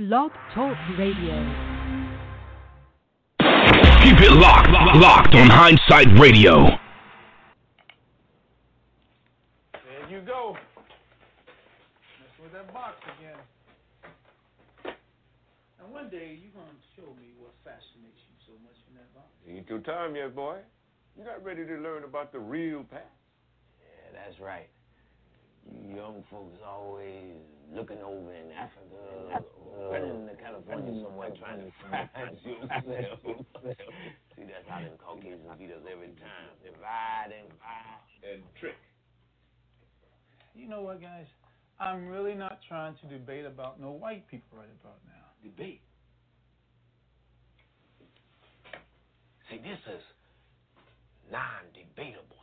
Blog Talk Radio. Keep it locked, locked on Hindsight Radio. There you go. Messing with that box again. And one day you're gonna show me what fascinates you so much in that box. Ain't your time yet, boy. You not ready to learn about the real past. Yeah, that's right. You young folks always looking over in Africa or running to California somewhere trying to find yourself. See, that's how them Caucasians beat us every time. Divide and divide. And trick. You know what, guys? I'm really not trying to debate about no white people right about now. Debate. See, this is non-debatable, son.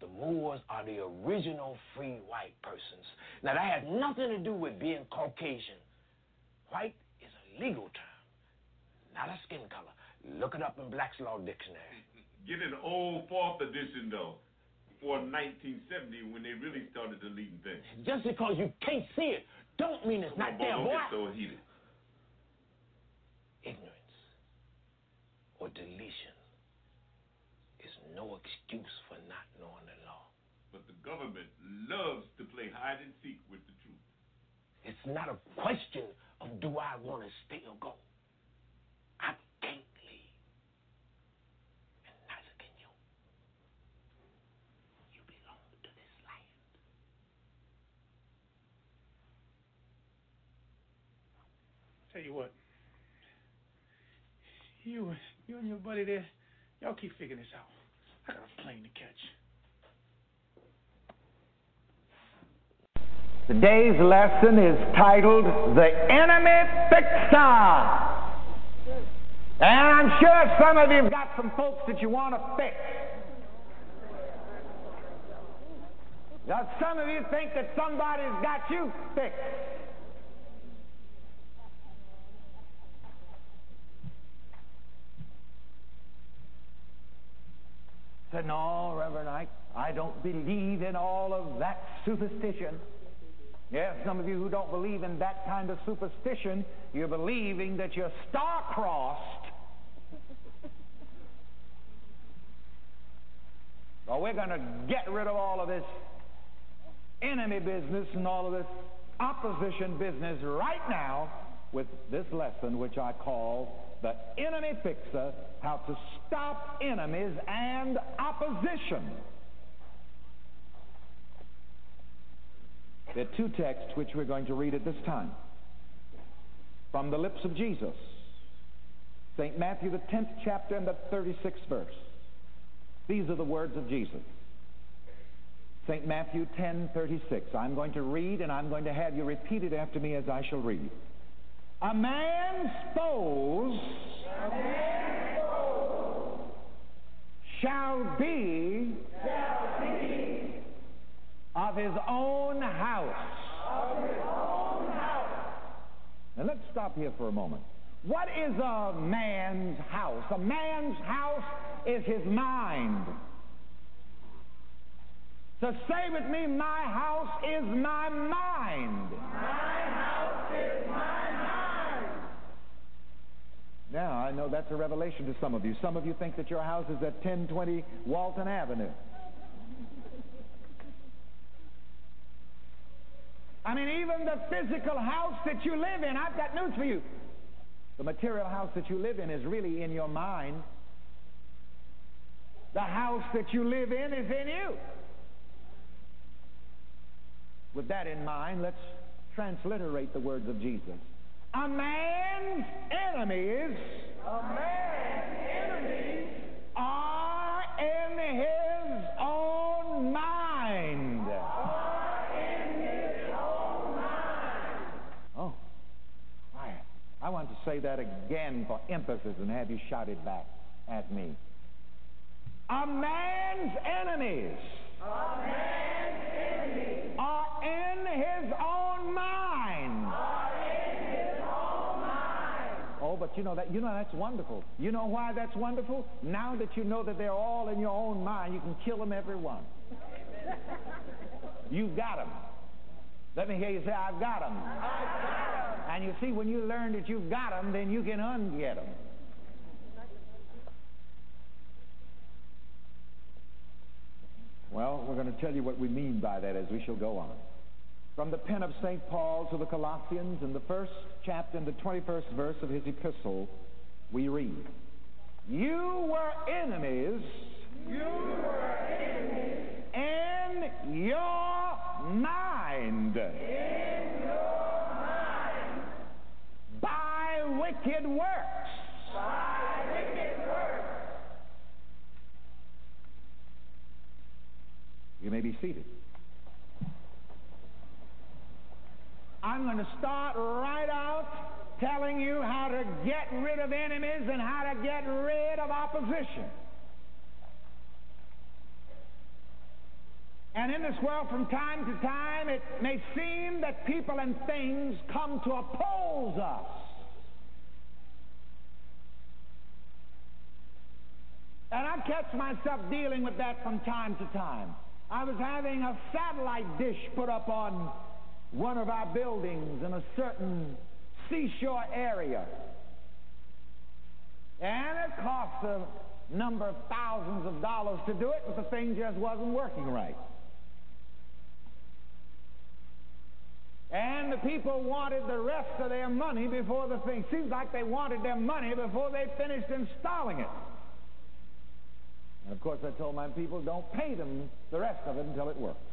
The Moors are the original free white persons. Now, that has nothing to do with being Caucasian. White is a legal term, not a skin color. Look it up in Black's Law Dictionary. Get an old fourth edition, though, before 1970 when they really started deleting things. Just because you can't see it, don't mean it's not Boy, there, don't get so heated. Ignorance or deletion is no excuse for not knowing the law. But the government loves to play hide and seek with the truth. It's not a question of do I want to stay or go. I can't leave. And neither can you. You belong to this land. Tell you what. You you and your buddy there, y'all keep figuring this out. I got a plane to catch. Today's lesson is titled The Enemy Fixer. And I'm sure some of you have got some folks that you want to fix. Now, some of you think that somebody's got you fixed. Said, no, Reverend Ike, I don't believe in all of that superstition. Yes, some of you who don't believe in that kind of superstition, you're believing that you're star-crossed. well, we're going to get rid of all of this enemy business and all of this opposition business right now with this lesson, which I call the Enemy Fixer How to Stop Enemies and Opposition. There are two texts which we're going to read at this time from the lips of Jesus. St. Matthew, the 10th chapter and the 36th verse. These are the words of Jesus. St. Matthew 10:36. I'm going to read and I'm going to have you repeat it after me as I shall read. A man's foes shall be of his own house. Now let's stop here for a moment. What is a man's house? A man's house is his mind. So say with me, my house is my mind. My house is my mind. Now, I know that's a revelation to some of you. Some of you think that your house is at 1020 Walton Avenue. I mean, even the physical house that you live in, I've got news for you. The material house that you live in is really in your mind. The house that you live in is in you. With that in mind, let's transliterate the words of Jesus. A man's enemies, a man's enemies are in his say that again for emphasis and have you shout it back at me. A man's enemies, a man's enemies. are in his own mind. Oh, but you know that you know that's wonderful. You know why that's wonderful? Now that you know that they're all in your own mind, you can kill them every one. You've got them. Let me hear you say, I've got them. And you see, when you learn that you've got them, then you can unget them. Well, we're going to tell you what we mean by that as we shall go on. From the pen of St. Paul to the Colossians, in the first chapter, in the 21st verse of his epistle, we read, You were enemies. You were enemies. In your mind. In your mind. By wicked works. By wicked works. You may be seated. I'm going to start right out telling you how to get rid of enemies and how to get rid of opposition. And in this world, from time to time, it may seem that people and things come to oppose us. And I catch myself dealing with that from time to time. I was having a satellite dish put up on one of our buildings in a certain seashore area. And it cost a number of thousands of dollars to do it, but the thing just wasn't working right. And the people wanted the rest of their money before the thing. Seems like they wanted their money before they finished installing it. And of course, I told my people, don't pay them the rest of it until it works.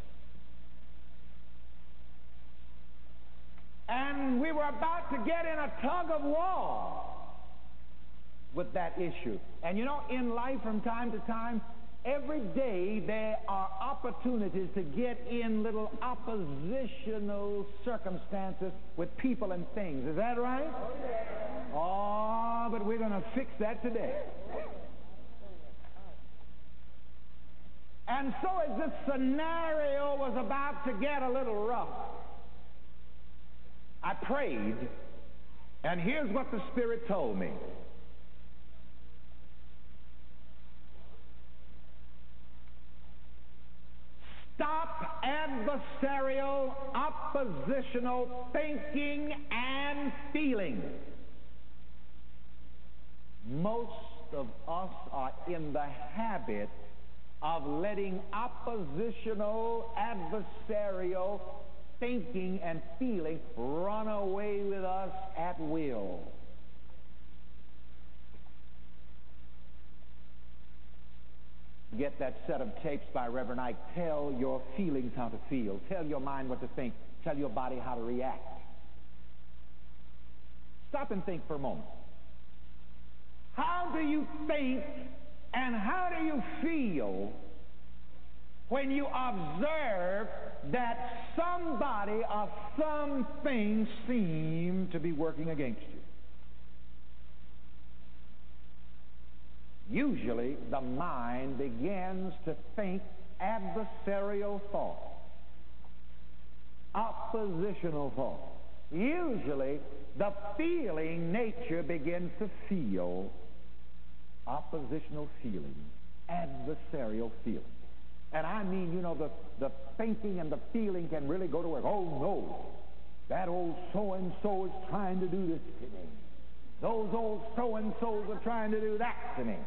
And we were about to get in a tug of war with that issue. And you know, in life from time to time, every day there are opportunities to get in little oppositional circumstances with people and things. Is that right? Oh, but we're going to fix that today. And so as this scenario was about to get a little rough, I prayed, and here's what the Spirit told me. Stop adversarial, oppositional thinking and feeling. Most of us are in the habit of letting oppositional, adversarial thinking and feeling run away with us at will. Get that set of tapes by Reverend Ike. Tell your feelings how to feel. Tell your mind what to think. Tell your body how to react. Stop and think for a moment. How do you think and how do you feel when you observe that somebody or something seem to be working against you? Usually, the mind begins to think adversarial thought, oppositional thought. Usually, the feeling nature begins to feel oppositional feeling, adversarial feeling. And I mean, you know, the, the thinking and the feeling can really go to work. Oh, no, that old so-and-so is trying to do this to me. Those old so-and-sos are trying to do that to me.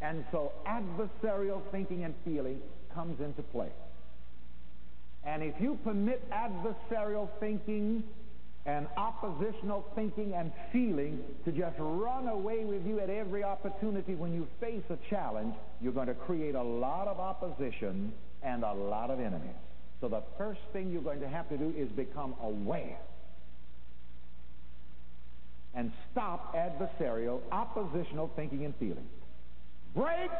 And so adversarial thinking and feeling comes into play. And if you permit adversarial thinking and oppositional thinking and feeling to just run away with you at every opportunity when you face a challenge, you're going to create a lot of opposition and a lot of enemies. So the first thing you're going to have to do is become aware and stop adversarial, oppositional thinking and feeling. Break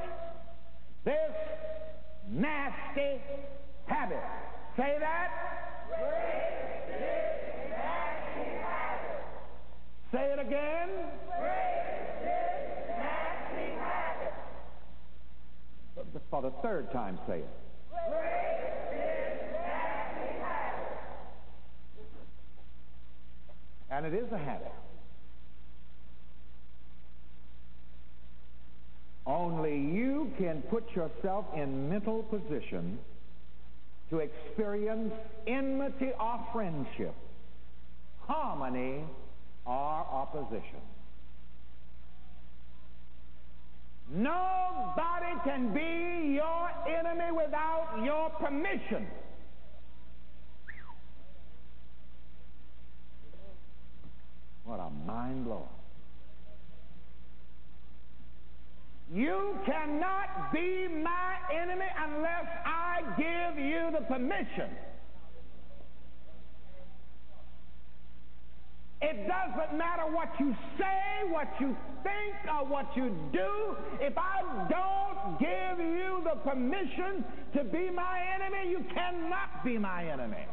this nasty habit. Say that. Break this nasty. Say it again. For the third time, say it. And it is a habit. Only you can put yourself in mental position to experience enmity or friendship, harmony or opposition. Nobody can be your enemy without your permission. What a mind blower. You cannot be my enemy unless I give you the permission. It doesn't matter what you say, what you think, or what you do. If I don't give you the permission to be my enemy, you cannot be my enemy.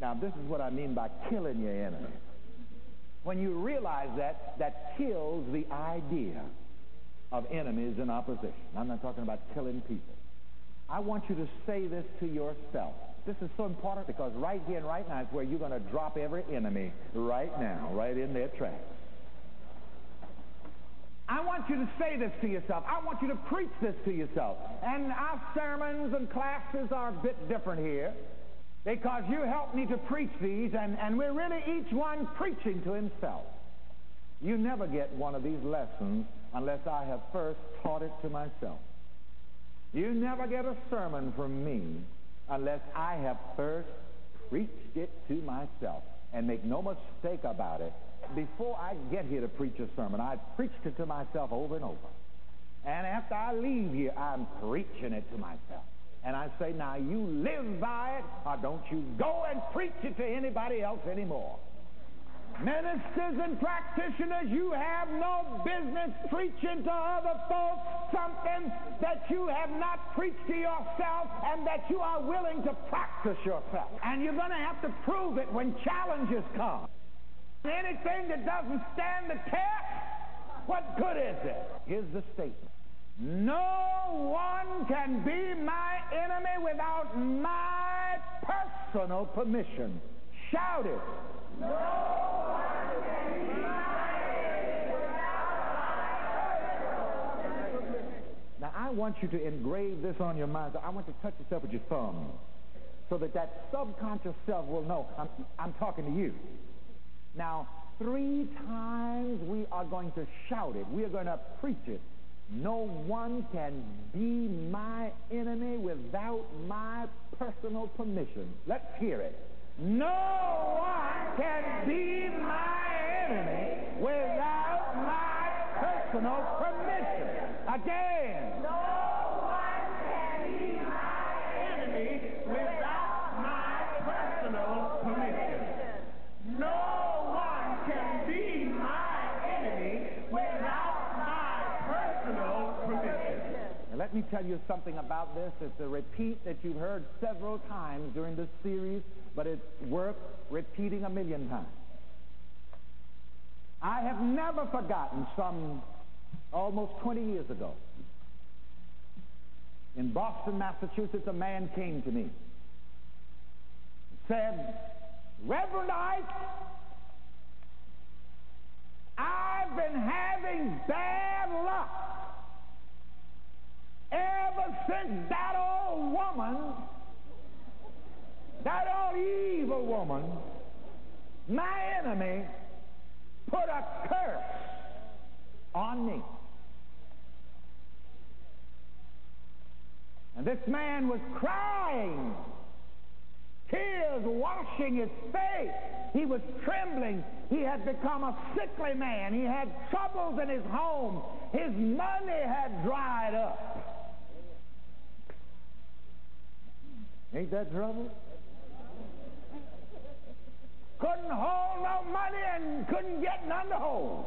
Now, this is what I mean by killing your enemy. When you realize that, that kills the idea of enemies and opposition. I'm not talking about killing people. I want you to say this to yourself. This is so important because right here and right now is where you're going to drop every enemy right now, right in their tracks. I want you to say this to yourself. I want you to preach this to yourself. And our sermons and classes are a bit different here because you helped me to preach these, and, and we're really each one preaching to himself. You never get one of these lessons unless I have first taught it to myself. You never get a sermon from me unless I have first preached it to myself. And make no mistake about it, before I get here to preach a sermon, I've preached it to myself over and over. And after I leave here, I'm preaching it to myself. And I say, now you live by it, or don't you go and preach it to anybody else anymore. Ministers and practitioners, you have no business preaching to other folks something that you have not preached to yourself and that you are willing to practice yourself. And you're going to have to prove it when challenges come. Anything that doesn't stand the test, what good is it? Here's the statement. No one can be my enemy without my personal permission. Shout it. Now, I want you to engrave this on your mind. I want you to touch yourself with your thumb so that that subconscious self will know I'm, I'm talking to you. Now, three times we are going to shout it. We are going to preach it. No one can be my enemy without my personal permission. Let's hear it. No one can be my enemy without my personal permission. Again. Tell you something about this. It's a repeat that you've heard several times during this series, but it's worth repeating a million times. I have never forgotten some almost 20 years ago. In Boston, Massachusetts, a man came to me and said, Reverend Ike, I've been having bad luck ever since that old woman, that old evil woman, my enemy, put a curse on me. And this man was crying, tears washing his face. He was trembling. He had become a sickly man. He had troubles in his home. His money had dried up. Ain't that trouble? couldn't hold no money and couldn't get none to hold.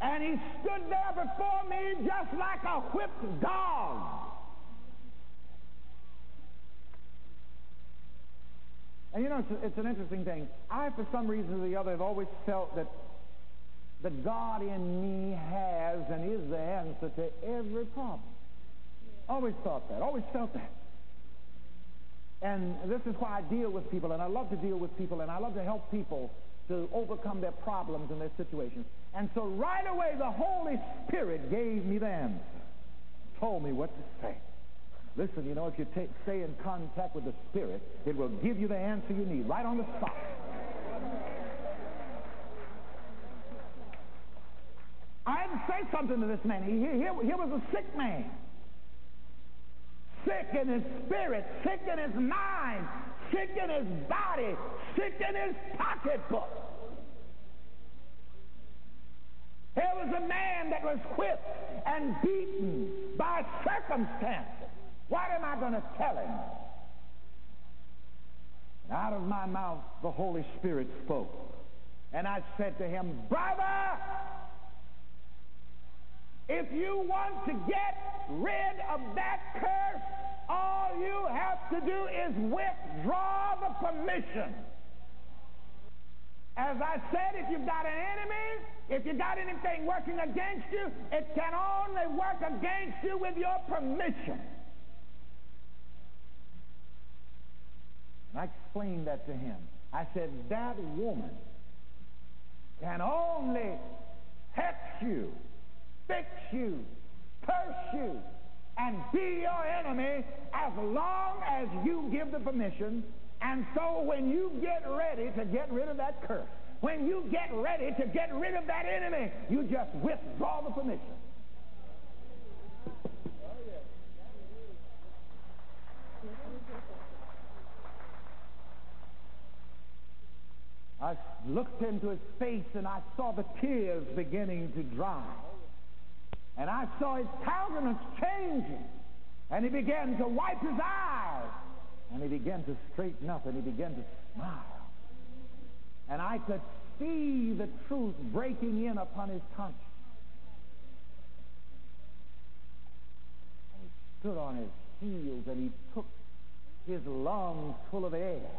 and he stood there before me just like a whipped dog. And you know, it's, it's an interesting thing. I, for some reason or the other, have always felt that the God in me has and is the answer to every problem. Always thought that. Always felt that. And this is why I deal with people, and I love to deal with people, and I love to help people to overcome their problems and their situations. And so right away, the Holy Spirit gave me the answer, told me what to say. Listen, you know, if you stay in contact with the Spirit, it will give you the answer you need right on the spot. I had to say something to this man. He, here, here was a sick man. Sick in his spirit, sick in his mind, sick in his body, sick in his pocketbook. Here was a man that was whipped and beaten by circumstances. What am I going to tell him? And out of my mouth, the Holy Spirit spoke. And I said to him, Brother, if you want to get rid of that curse, all you have to do is withdraw the permission. As I said, if you've got an enemy, if you've got anything working against you, it can only work against you with your permission. And I explained that to him. I said, that woman can only hex you fix you, curse you, and be your enemy as long as you give the permission. And so when you get ready to get rid of that curse, when you get ready to get rid of that enemy, you just withdraw the permission. I looked into his face and I saw the tears beginning to dry. And I saw his countenance changing. And he began to wipe his eyes. And he began to straighten up and he began to smile. And I could see the truth breaking in upon his conscience. And he stood on his heels and he took his lungs full of air.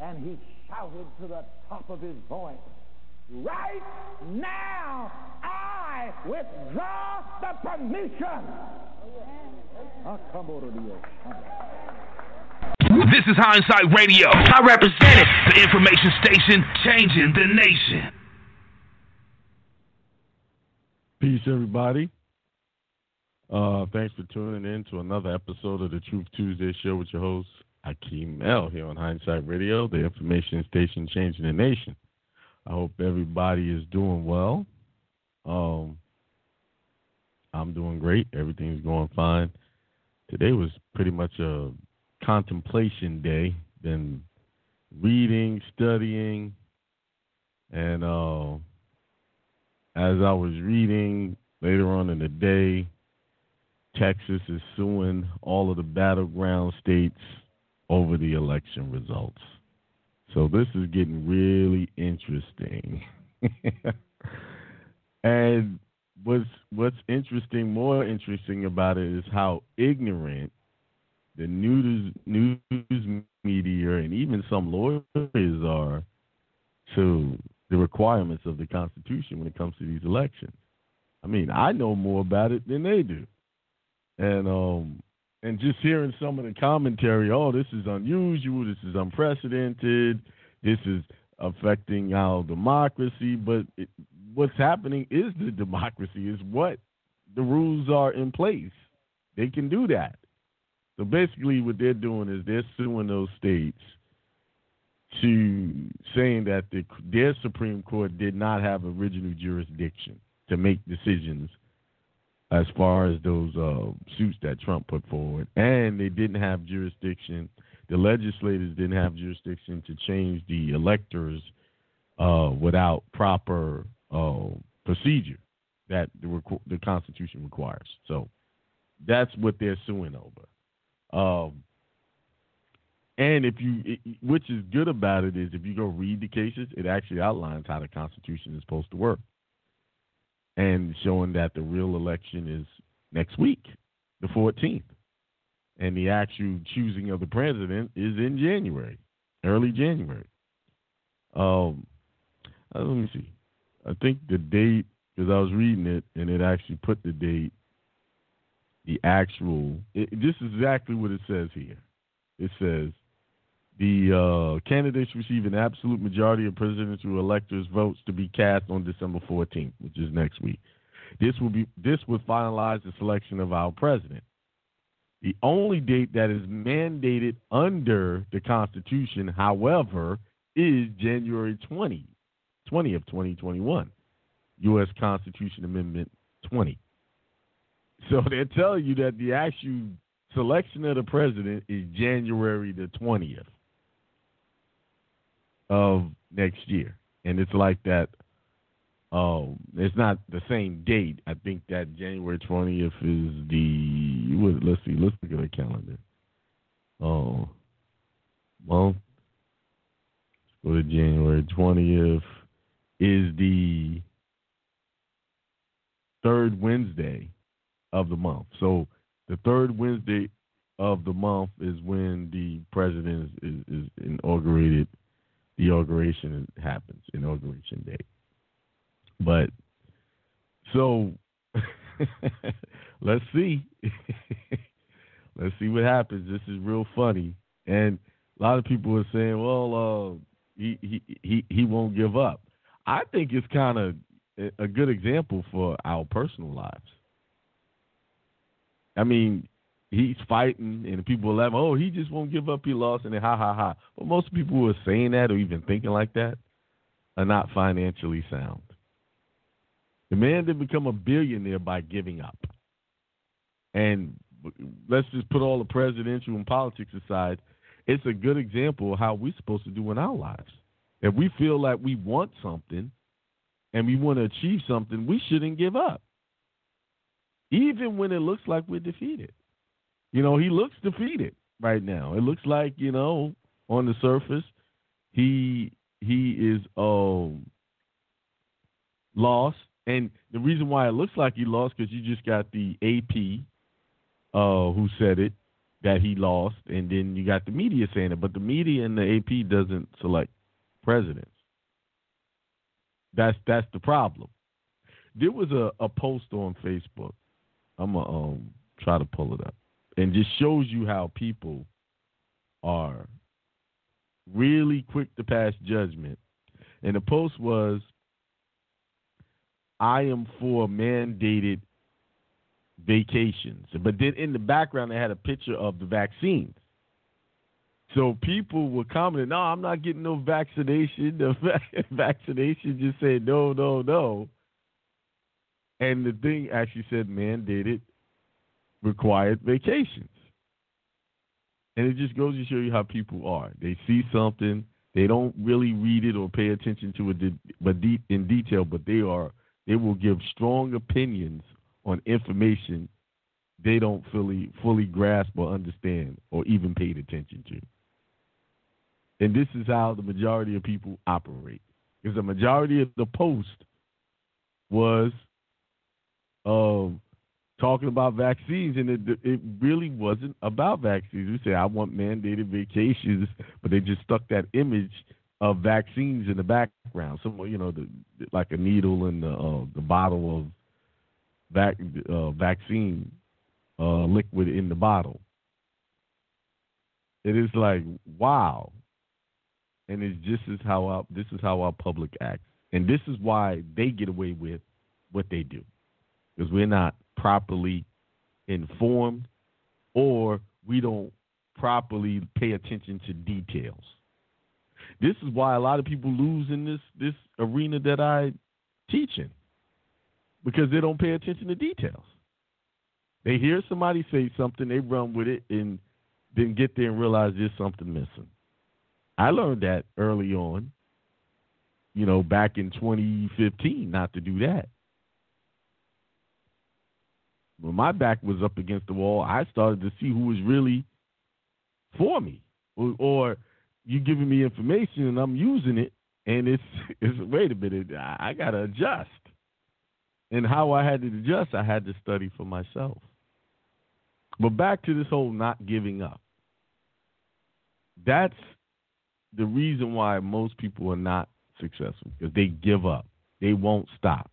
And he shouted to the top of his voice, Right now, I withdraw the permission. This is Hindsight Radio. I represent it. The information station changing the nation. Peace, everybody. Uh, thanks for tuning in to another episode of the Truth Tuesday show with your host, Akiem El, here on Hindsight Radio, the information station changing the nation. I hope everybody is doing well. Um, I'm doing great. Everything's going fine. Today was pretty much a contemplation day. Been reading, studying, and uh, as I was reading later on in the day, Texas is suing all of the battleground states over the election results. So this is getting really interesting. and what's what's interesting, more interesting about it is how ignorant the news news media and even some lawyers are to the requirements of the Constitution when it comes to these elections. I mean, I know more about it than they do, and um, and just hearing some of the commentary, oh, this is unusual, this is unprecedented, this is affecting our democracy. But it, what's happening is the democracy, is what the rules are in place. They can do that. So basically, what they're doing is they're suing those states to saying that the, their Supreme Court did not have original jurisdiction to make decisions as far as those uh, suits that Trump put forward, and they didn't have jurisdiction. The legislators didn't have jurisdiction to change the electors uh, without proper uh, procedure that the, the Constitution requires. So that's what they're suing over. Um, and if you, it, which is good about it, is if you go read the cases, it actually outlines how the Constitution is supposed to work and showing that the real election is next week, the 14th. And the actual choosing of the president is in January. early January. Um, uh, let me see. I think the date because I was reading it and it actually put the date, the actual. It, this is exactly what it says here. It says the uh, candidates receive an absolute majority of presidential electors' votes to be cast on December 14th, which is next week. This will be this would finalize the selection of our president. The only date that is mandated under the Constitution, however, is January 20, 20 of 2021, U.S. Constitution Amendment 20. So they're telling you that the actual selection of the president is January the 20th of next year. And it's like that um, it's not the same date. I think that January 20th is the. Let's see. Let's look at the calendar. Oh, well, Let's go to January 20th. Is the third Wednesday of the month. So the third Wednesday of the month is when the president is, is, is inaugurated. The inauguration happens. Inauguration day. But so let's see. let's see what happens. This is real funny. And a lot of people are saying, well, uh, he, he he he won't give up. I think it's kind of a good example for our personal lives. I mean, he's fighting, and people are laughing. Oh, he just won't give up. He lost, and then ha ha ha. But most people who are saying that or even thinking like that are not financially sound. The man didn't become a billionaire by giving up. And let's just put all the presidential and politics aside. It's a good example of how we're supposed to do in our lives. If we feel like we want something and we want to achieve something, we shouldn't give up. Even when it looks like we're defeated. You know, he looks defeated right now. It looks like, you know, on the surface, he he is um lost and the reason why it looks like he lost because you just got the AP uh, who said it that he lost, and then you got the media saying it. But the media and the AP doesn't select presidents. That's that's the problem. There was a, a post on Facebook. I'm gonna um, try to pull it up, and just shows you how people are really quick to pass judgment. And the post was I am for mandated vacations. But then in the background, they had a picture of the vaccines. So people were commenting, no, I'm not getting no vaccination. The vaccination just said no, no, no. And the thing actually said mandated required vacations. And it just goes to show you how people are. They see something, they don't really read it or pay attention to it but in detail, but they are they will give strong opinions on information they don't fully fully grasp or understand or even paid attention to. And this is how the majority of people operate. Because the majority of the post was um, talking about vaccines, and it, it really wasn't about vaccines. We say I want mandated vacations, but they just stuck that image of vaccines in the background. Some, you know, the, like a needle in the uh, the bottle of vac, uh, vaccine uh, liquid in the bottle. It is like wow, and it's just as how our, this is how our public acts, and this is why they get away with what they do, because we're not properly informed, or we don't properly pay attention to details. This is why a lot of people lose in this this arena that I teach in because they don't pay attention to details. They hear somebody say something, they run with it, and then get there and realize there's something missing. I learned that early on, you know, back in 2015, not to do that. When my back was up against the wall, I started to see who was really for me, or, or you giving me information and I'm using it, and it's it's wait a minute, I, I gotta adjust. And how I had to adjust, I had to study for myself. But back to this whole not giving up. That's the reason why most people are not successful because they give up. They won't stop.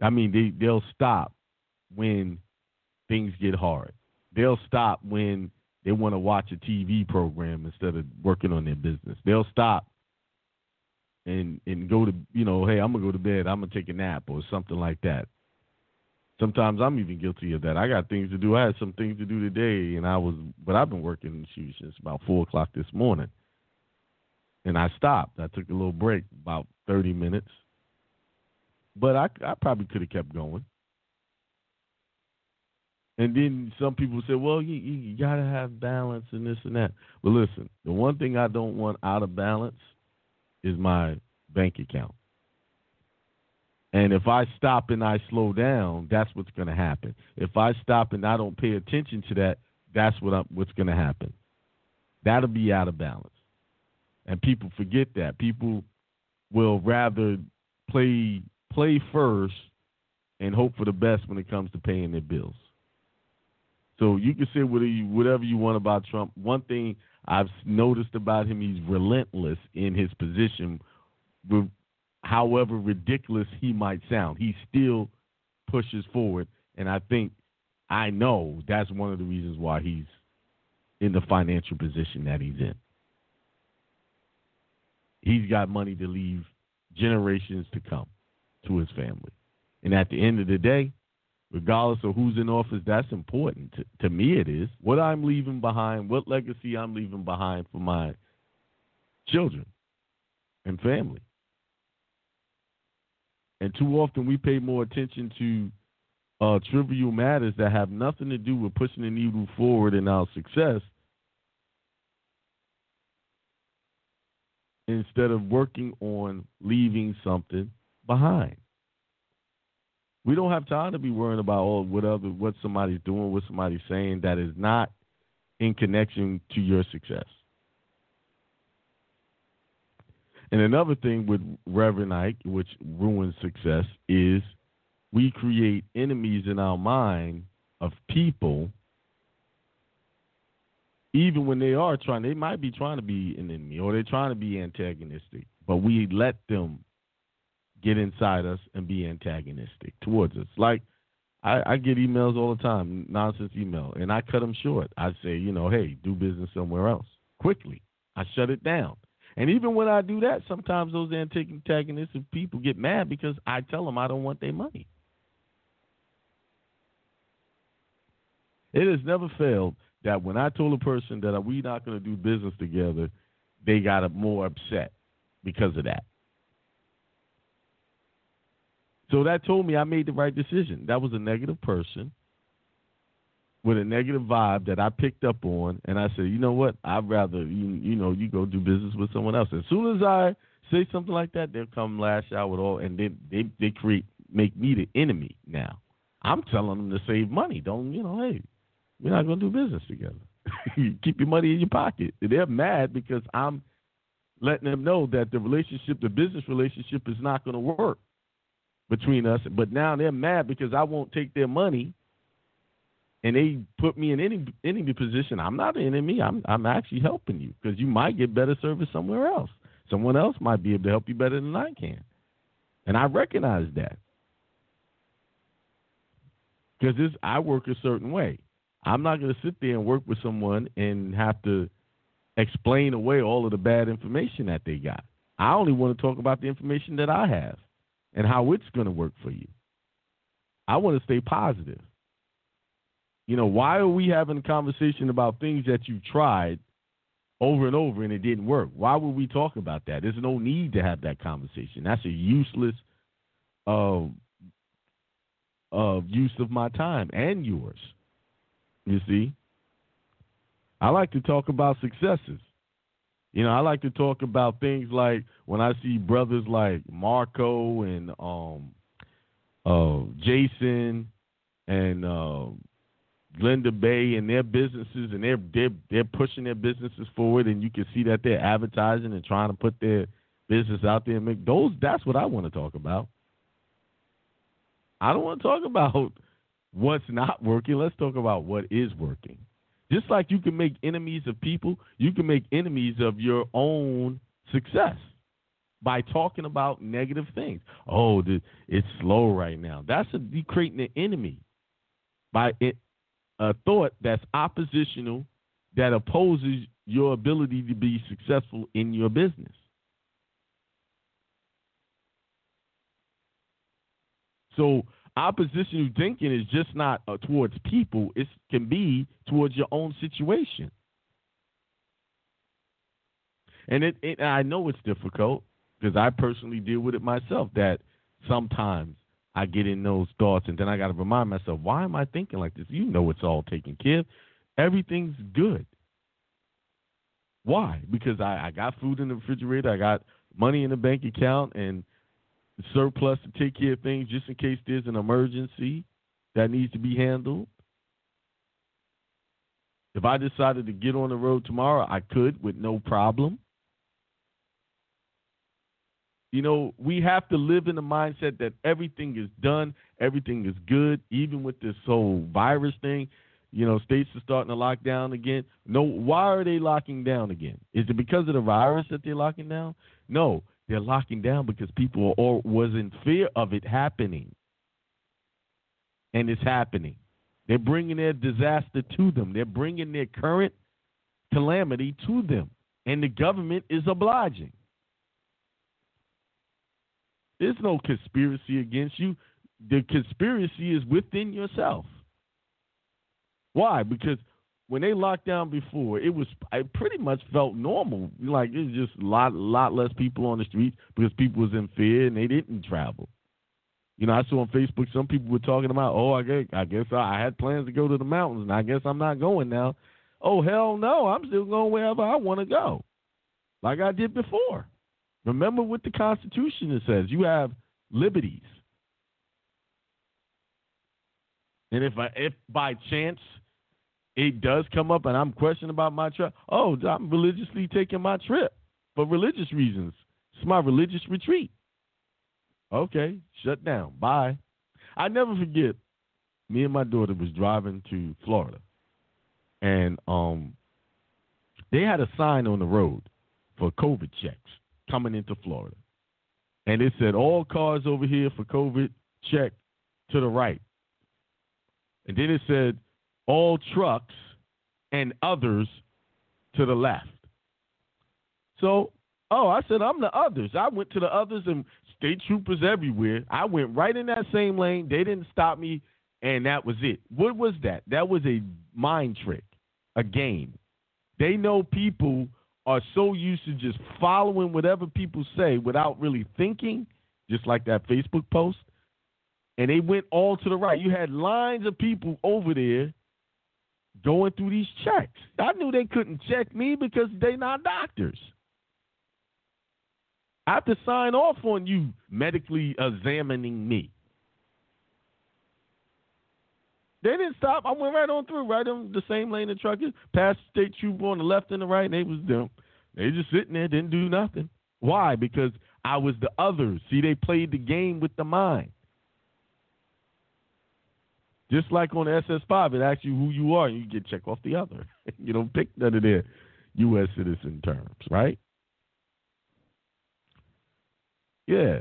I mean, they they'll stop when things get hard. They'll stop when they want to watch a TV program instead of working on their business. They'll stop and and go to you know, hey, I'm gonna go to bed. I'm gonna take a nap or something like that. Sometimes I'm even guilty of that. I got things to do. I had some things to do today, and I was, but I've been working since about four o'clock this morning, and I stopped. I took a little break, about thirty minutes, but I I probably could have kept going. And then some people say, well, you, you got to have balance and this and that. But listen, the one thing I don't want out of balance is my bank account. And if I stop and I slow down, that's what's going to happen. If I stop and I don't pay attention to that, that's what I'm, what's going to happen. That'll be out of balance. And people forget that. People will rather play play first and hope for the best when it comes to paying their bills. So you can say whatever you want about Trump. One thing I've noticed about him, he's relentless in his position. However ridiculous he might sound, he still pushes forward. And I think, I know that's one of the reasons why he's in the financial position that he's in. He's got money to leave generations to come to his family. And at the end of the day, regardless of who's in office, that's important. To, to me, it is. What I'm leaving behind, what legacy I'm leaving behind for my children and family. And too often we pay more attention to uh, trivial matters that have nothing to do with pushing the needle forward in our success instead of working on leaving something behind. We don't have time to be worrying about oh, what other what somebody's doing, what somebody's saying that is not in connection to your success. And another thing with Reverend Ike, which ruins success, is we create enemies in our mind of people, even when they are trying, they might be trying to be an enemy or they're trying to be antagonistic, but we let them get inside us and be antagonistic towards us. Like I, I get emails all the time, nonsense email, and I cut them short. I say, you know, hey, do business somewhere else quickly. I shut it down. And even when I do that, sometimes those antagonistic people get mad because I tell them I don't want their money. It has never failed that when I told a person that we're not going to do business together, they got more upset because of that. So that told me I made the right decision. That was a negative person with a negative vibe that I picked up on, and I said, you know what? I'd rather you you know you go do business with someone else. As soon as I say something like that, they'll come lash out with all, and then they they create make me the enemy. Now I'm telling them to save money. Don't you know? Hey, we're not going to do business together. Keep your money in your pocket. They're mad because I'm letting them know that the relationship, the business relationship, is not going to work between us. But now they're mad because I won't take their money, and they put me in any enemy position. I'm not an enemy. I'm I'm actually helping you because you might get better service somewhere else. Someone else might be able to help you better than I can, and I recognize that because this I work a certain way. I'm not going to sit there and work with someone and have to explain away all of the bad information that they got. I only want to talk about the information that I have and how it's going to work for you. I want to stay positive. You know, why are we having a conversation about things that you've tried over and over and it didn't work? Why would we talk about that? There's no need to have that conversation. That's a useless uh, uh, use of my time and yours. You see? I like to talk about successes. You know, I like to talk about things like when I see brothers like Marco and um, uh, Jason and uh, Glenda Bay and their businesses, and they're they're they're pushing their businesses forward, and you can see that they're advertising and trying to put their business out there and make those. That's what I want to talk about. I don't want to talk about what's not working. Let's talk about what is working. Just like you can make enemies of people, you can make enemies of your own success by talking about negative things. Oh, it's slow right now. That's a, you creating an enemy by it, a thought that's oppositional that opposes your ability to be successful in your business. So oppositional thinking is just not uh, towards people; it can be towards your own situation. And it, it I know it's difficult because I personally deal with it myself. That sometimes I get in those thoughts, and then I got to remind myself, why am I thinking like this? You know, it's all taken care of. Everything's good. Why? Because I, I got food in the refrigerator, I got money in the bank account, and surplus to take care of things just in case there's an emergency that needs to be handled. If I decided to get on the road tomorrow, I could with no problem. You know, we have to live in the mindset that everything is done, everything is good, even with this whole virus thing. You know, states are starting to lock down again. No, why are they locking down again? Is it because of the virus that they're locking down? No, they're locking down because people are, was in fear of it happening, and it's happening. They're bringing their disaster to them. They're bringing their current calamity to them, and the government is obliging. There's no conspiracy against you. The conspiracy is within yourself. Why? Because when they locked down before, it was I pretty much felt normal. Like it was just a lot lot less people on the streets because people was in fear and they didn't travel. You know, I saw on Facebook some people were talking about, oh, I guess I guess I had plans to go to the mountains, and I guess I'm not going now. Oh hell no, I'm still going wherever I want to go, like I did before. Remember what the Constitution it says. You have liberties. And if I, if by chance it does come up and I'm questioning about my trip, oh, I'm religiously taking my trip for religious reasons. It's my religious retreat. Okay, shut down. Bye. I never forget. Me and my daughter was driving to Florida, and um, they had a sign on the road for COVID checks coming into Florida. And it said all cars over here for COVID check to the right. And then it said all trucks and others to the left. So, oh, I said I'm the others. I went to the others and state troopers everywhere. I went right in that same lane. They didn't stop me, and that was it. What was that? That was a mind trick, a game. They know people are so used to just following whatever people say without really thinking, just like that Facebook post. And they went all to the right. You had lines of people over there going through these checks. I knew they couldn't check me because they're not doctors. I have to sign off on you medically examining me. They didn't stop. I went right on through, right on the same lane the truck is. Past the state trooper on the left and the right, and they was them. They just sitting there, didn't do nothing. Why? Because I was the others. See, they played the game with the mind. Just like on SS5, it asks you who you are, and you get check off the other. you don't pick none of their U.S. citizen terms, right? Yeah.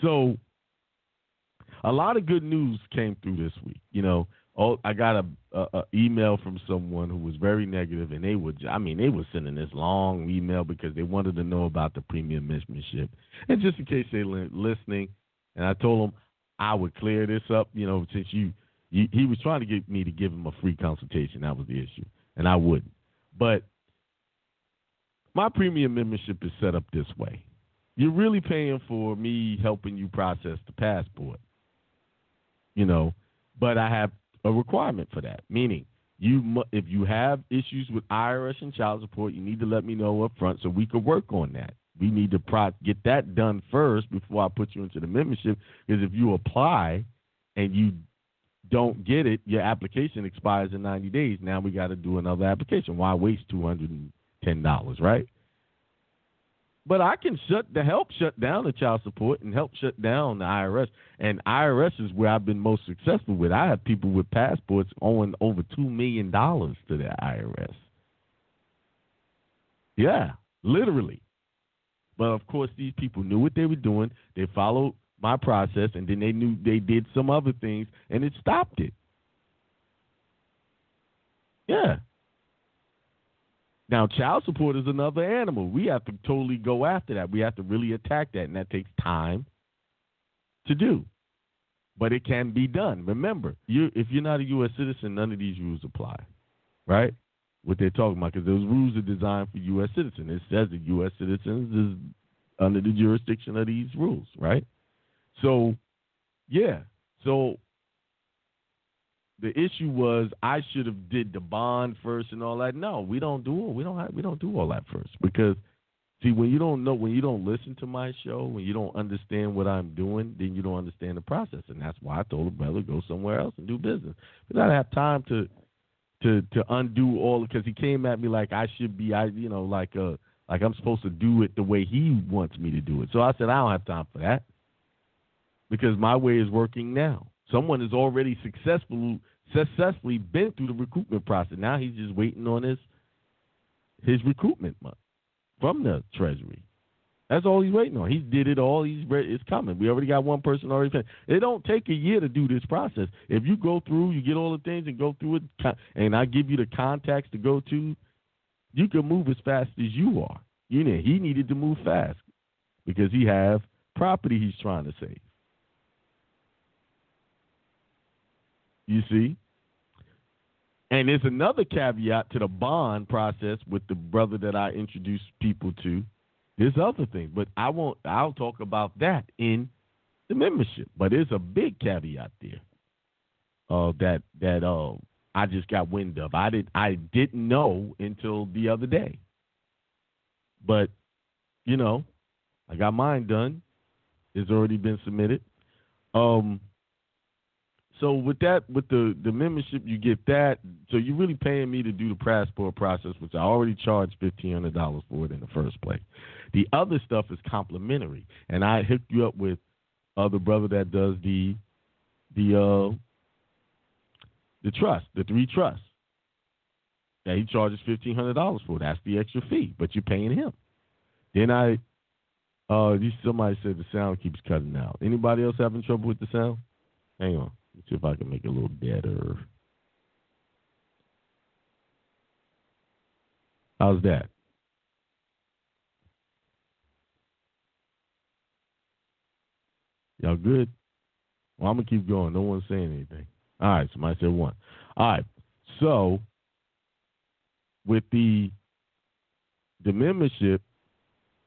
So a lot of good news came through this week. You know, oh, I got a, a, a, email from someone who was very negative, and they would, I mean, they were sending this long email because they wanted to know about the premium membership, and just in case they were listening, and I told them I would clear this up. You know, since you, you, he was trying to get me to give him a free consultation, that was the issue, and I wouldn't. But my premium membership is set up this way. You're really paying for me helping you process the passport you know, but I have a requirement for that. Meaning, you if you have issues with IRS and child support, you need to let me know up front so we could work on that. We need to pro- get that done first before I put you into the membership. Because if you apply and you don't get it, your application expires in 90 days. Now we got to do another application. Why waste $210, right? But I can shut the help shut down the child support and help shut down the IRS. And IRS is where I've been most successful with. I have people with passports owing over two million dollars to the IRS. Yeah, literally. But of course, these people knew what they were doing. They followed my process, and then they knew they did some other things, and it stopped it. Yeah. Now, child support is another animal. We have to totally go after that. We have to really attack that, and that takes time to do. But it can be done. Remember, you if you're not a U.S. citizen, none of these rules apply, right? What they're talking about, because those rules are designed for U.S. citizens. It says that U.S. citizens is under the jurisdiction of these rules, right? So, yeah. So the issue was I should have did the bond first and all that. No, we don't do it. we don't have, we don't do all that first because see when you don't know when you don't listen to my show when you don't understand what I'm doing then you don't understand the process and that's why I told the brother go somewhere else and do business because I don't have time to to to undo all because he came at me like I should be I you know like uh like I'm supposed to do it the way he wants me to do it so I said I don't have time for that because my way is working now someone is already successful successfully been through the recoupment process. Now he's just waiting on his his recoupment money from the Treasury. That's all he's waiting on. He did it all. He's ready. It's coming. We already got one person already. Finished. It don't take a year to do this process. If you go through, you get all the things and go through it, and I give you the contacts to go to, you can move as fast as you are. You know, he needed to move fast because he have property he's trying to save. You see? And there's another caveat to the bond process with the brother that I introduced people to. There's other things, but I won't. I'll talk about that in the membership. But there's a big caveat there. Uh, that that uh, I just got wind of. I did I didn't know until the other day. But you know, I got mine done. It's already been submitted. Um, so with that, with the the membership, you get that. So you're really paying me to do the passport process, which I already charged fifteen hundred dollars for it in the first place. The other stuff is complimentary, and I hooked you up with other brother that does the the uh the trust, the three trusts. That he charges fifteen hundred dollars for. That's the extra fee, but you're paying him. Then I, uh, somebody said the sound keeps cutting out. Anybody else having trouble with the sound? Hang on. Let's see if I can make it a little better. How's that? Y'all good? Well, I'm gonna keep going. No one's saying anything. All right, somebody said one. All right, so with the the membership,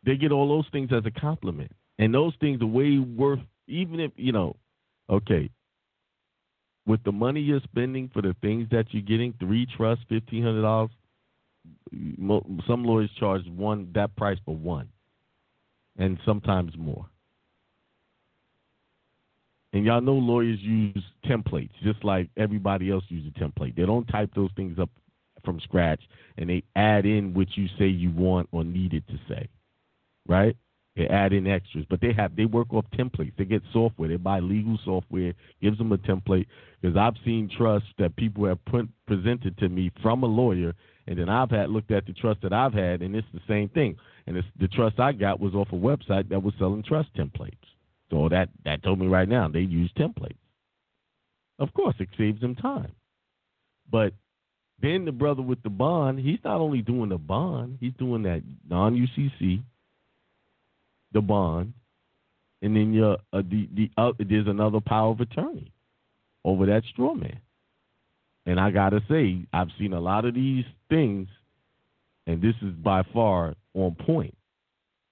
they get all those things as a compliment, and those things are way worth. Even if you know, okay, with the money you're spending for the things that you're getting, three trusts, fifteen hundred dollars. Some lawyers charge one that price for one, and sometimes more. And y'all know lawyers use templates, just like everybody else uses a template. They don't type those things up from scratch, and they add in what you say you want or need it to say, right? They add in extras, but they have they work off templates. They get software. They buy legal software, gives them a template. Because I've seen trusts that people have put, presented to me from a lawyer, and then I've had looked at the trust that I've had, and it's the same thing. And the trust I got was off a website that was selling trust templates. So that that told me right now they use templates. Of course, it saves them time. But then the brother with the bond, he's not only doing the bond, he's doing that non UCC the bond, and then your uh, the the uh, there's another power of attorney over that straw man. And I gotta say, I've seen a lot of these things, and this is by far on point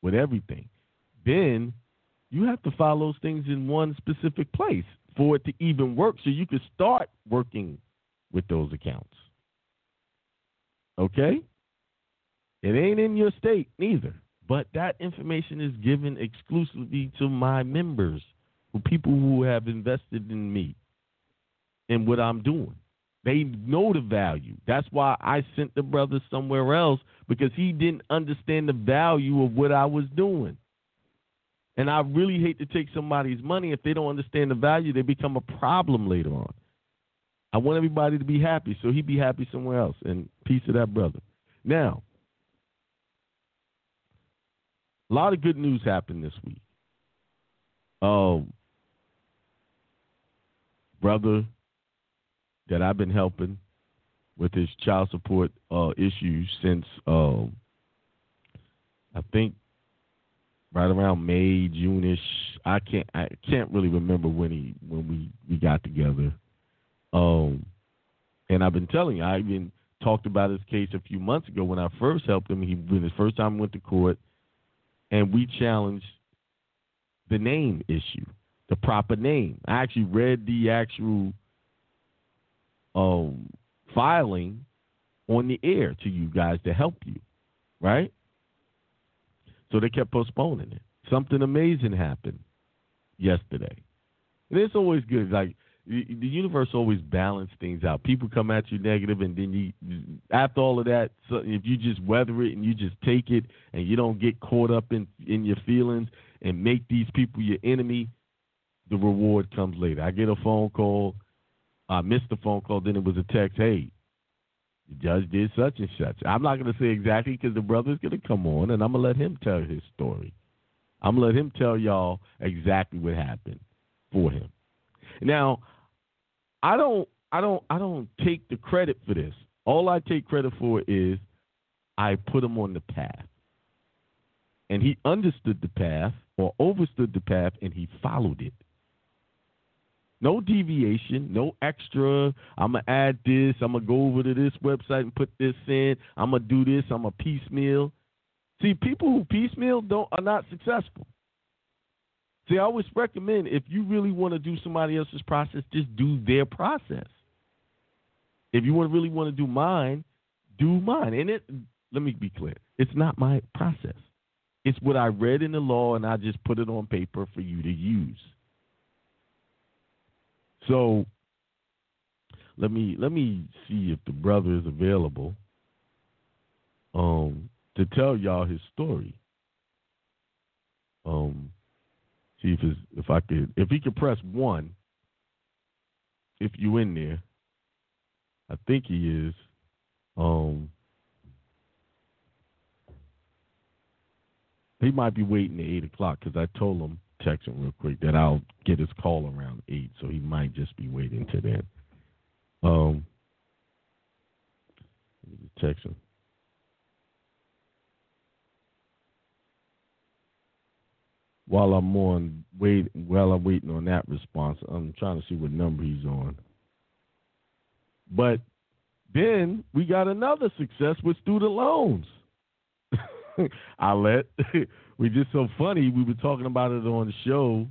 with everything. Then you have to file those things in one specific place for it to even work, so you can start working with those accounts. Okay? It ain't in your state neither. But that information is given exclusively to my members, people who have invested in me and what I'm doing. They know the value. That's why I sent the brother somewhere else because he didn't understand the value of what I was doing. And I really hate to take somebody's money if they don't understand the value, they become a problem later on. I want everybody to be happy, so he'd be happy somewhere else. And peace to that brother. Now, a lot of good news happened this week. Um, brother that I've been helping with his child support uh, issues since um, I think right around May, June-ish. I can't I can't really remember when he when we we got together. Um, and I've been telling you, I even talked about his case a few months ago when I first helped him. He when his first time went to court, and we challenged the name issue, the proper name. I actually read the actual um, filing on the air to you guys to help you, right? So they kept postponing it. Something amazing happened yesterday. And it's always good. Like the, universe always balances things out. People come at you negative, and then you, after all of that, so if you just weather it and you just take it, and you don't get caught up in in your feelings and make these people your enemy, the reward comes later. I get a phone call. I missed the phone call. Then it was a text. Hey, the judge did such and such. I'm not going to say exactly because the brother's going to come on, and I'm going to let him tell his story. I'm to let him tell y'all exactly what happened for him. Now, I don't, I don't, I don't take the credit for this. All I take credit for is I put him on the path, and he understood the path or overstood the path, and he followed it. No deviation, no extra. I'm gonna add this. I'm gonna go over to this website and put this in. I'm gonna do this. I'm a piecemeal. See, people who piecemeal don't are not successful. See, I always recommend if you really want to do somebody else's process, just do their process. If you want really want to do mine, do mine. And it let me be clear, it's not my process. It's what I read in the law and I just put it on paper for you to use. So let me let me see if the brother is available um to tell y'all his story. Um see if his, if I could if he could press one if you in there. I think he is. Um he might be waiting at eight o'clock because I told him text him real quick that I'll get his call around eight, so he might just be waiting to then. Um, text him. While I'm on wait, while I'm waiting on that response, I'm trying to see what number he's on. But then we got another success with student loans. I let we just so funny. We were talking about it on the show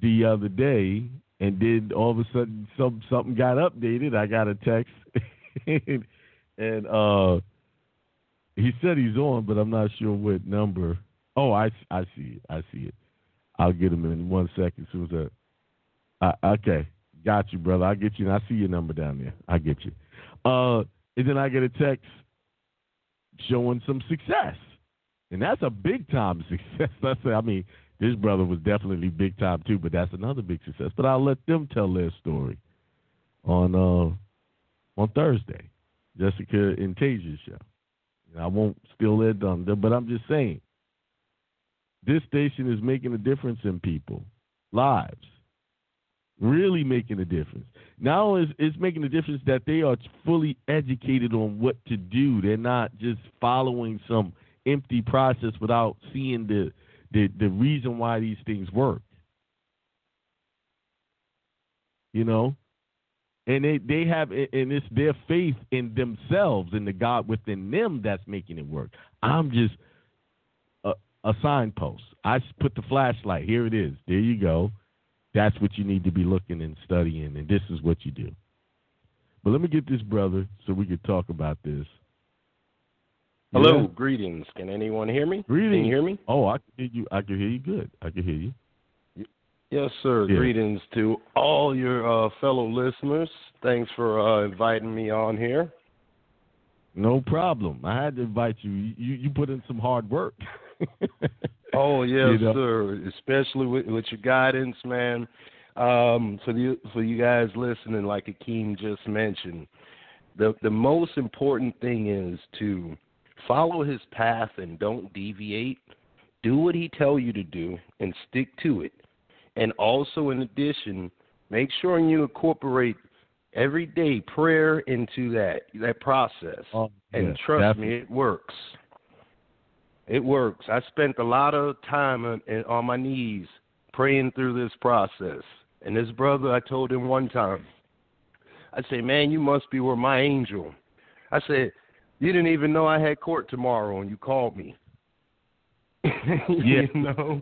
the other day, and then all of a sudden some something got updated. I got a text, and, and uh, he said he's on, but I'm not sure what number. Oh, I I see it. I see it. I'll get him in one second. Soon as that. Uh, okay, got you, brother. I get you. And I see your number down there. I get you. Uh, and then I get a text showing some success. And that's a big time success. That's, I mean, this brother was definitely big time too, but that's another big success. But I'll let them tell their story on uh, on Thursday, Jessica and Tasia's show. And I won't steal their thunder, but I'm just saying, this station is making a difference in people lives, really making a difference. Now it's, it's making a difference that they are fully educated on what to do. They're not just following some empty process without seeing the the, the reason why these things work. You know? And they, they have and it's their faith in themselves and the God within them that's making it work. I'm just a, signpost. I put the flashlight. Here it is. There you go. That's what you need to be looking and studying, and this is what you do. But let me get this brother so we could talk about this. Hello, Yeah. greetings. Can anyone hear me? Greetings. Can you hear me? Oh, I can hear you. I can hear you good. I can hear you. Yes, sir. Yeah. Greetings to all your uh, fellow listeners. Thanks for uh, inviting me on here. No problem. I had to invite you. You you put in some hard work. Oh yes, You know? sir. Especially with, with your guidance, man. Um, for you for you guys listening, like Akiem just mentioned, the the most important thing is to follow his path and don't deviate. Do what he tell you to do and stick to it. And also, in addition, make sure you incorporate every day prayer into that that process. Oh, and trust definitely. me, it works. It works. I spent a lot of time on, on my knees praying through this process. And this brother, I told him one time, I said, "Man, you must be where my angel." I said, "You didn't even know I had court tomorrow, and you called me." Yeah. you know.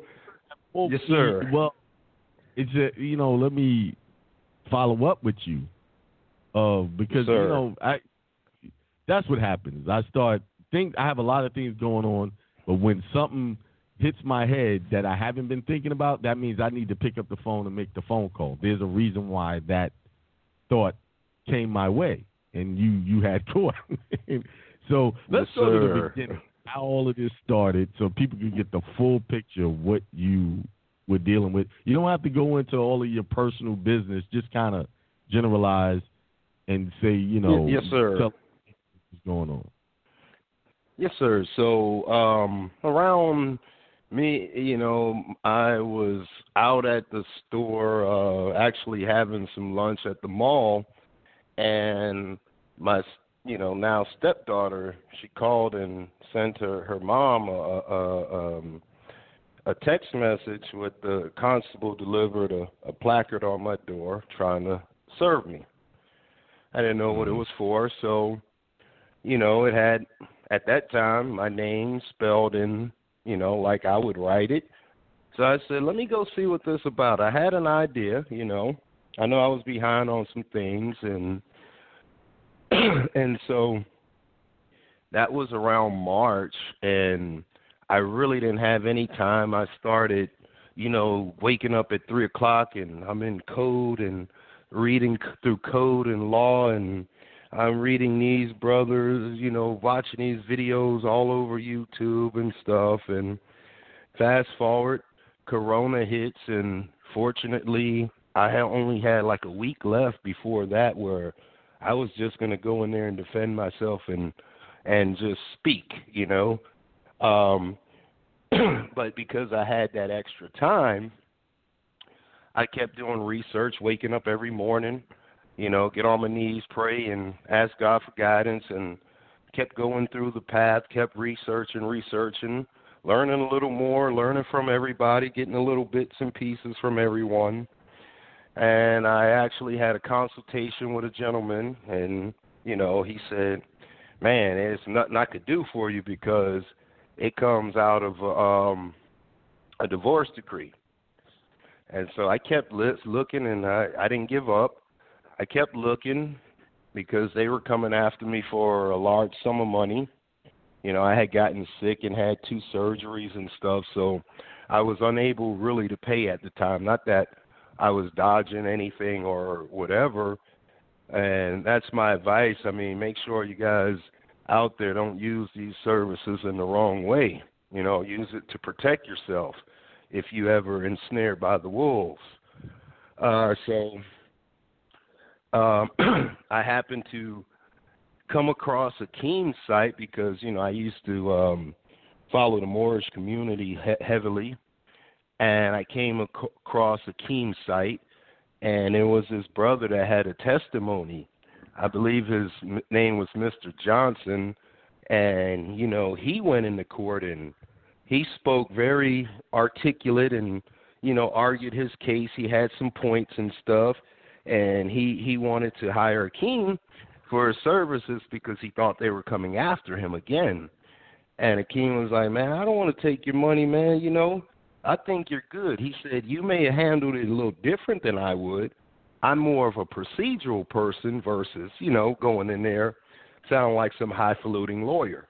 Well, Yes, sir. Well, it's a, you know, let me follow up with you, uh, because you know, I that's what happens. I start think I have a lot of things going on, but when something hits my head that I haven't been thinking about, that means I need to pick up the phone and make the phone call. There's a reason why that thought came my way, and you you had caught. so let's Yes, go to the beginning. How all of this started, so people can get the full picture of what you were dealing with. You don't have to go into all of your personal business. Just kind of generalize and say, you know, yes, sir. tell what's going on. Yes, sir. So um, around me, you know, I was out at the store, uh, actually having some lunch at the mall, and my, you know, now stepdaughter, she called and sent her her mom a, a, um, a text message with the constable delivered a, a placard on my door trying to serve me. I didn't know what it mm-hmm. was for, so you know, it had at that time my name spelled in, you know, like I would write it. So I said, let me go see what this about. I had an idea, you know. I know I was behind on some things and and so that was around March and I really didn't have any time. I started, you know, waking up at three o'clock and I'm in code and reading through code and law and I'm reading these brothers, you know, watching these videos all over YouTube and stuff. And fast forward, Corona hits, and fortunately, I only had like a week left before that, where I was just gonna go in there and defend myself and and just speak, you know. Um, but because I had that extra time, I kept doing research, waking up every morning, you know, get on my knees, pray, and ask God for guidance, and kept going through the path, kept researching, researching, learning a little more, learning from everybody, getting a little bits and pieces from everyone. And I actually had a consultation with a gentleman, and you know, he said, "Man, there's nothing I could do for you because it comes out of um, a divorce decree." And so I kept looking, and I, I didn't give up. I kept looking because they were coming after me for a large sum of money. You know, I had gotten sick and had two surgeries and stuff, so I was unable really to pay at the time. Not that I was dodging anything or whatever. And that's my advice. I mean, make sure you guys out there don't use these services in the wrong way. You know, use it to protect yourself if you ever ensnared by the wolves. Uh, so um, I happened to come across a Keen site because you know I used to um, follow the Moorish community he- heavily, and I came ac- across a Keen site, and it was his brother that had a testimony. I believe his m- name was Mr. Johnson, and you know he went into court and he spoke very articulate and you know argued his case. He had some points and stuff, and he he wanted to hire Akiem for his services because he thought they were coming after him again. And Akiem was like, Man, I don't want to take your money, man, you know. I think you're good. He said, You may have handled it a little different than I would. I'm more of a procedural person versus, you know, going in there sounding like some highfalutin lawyer.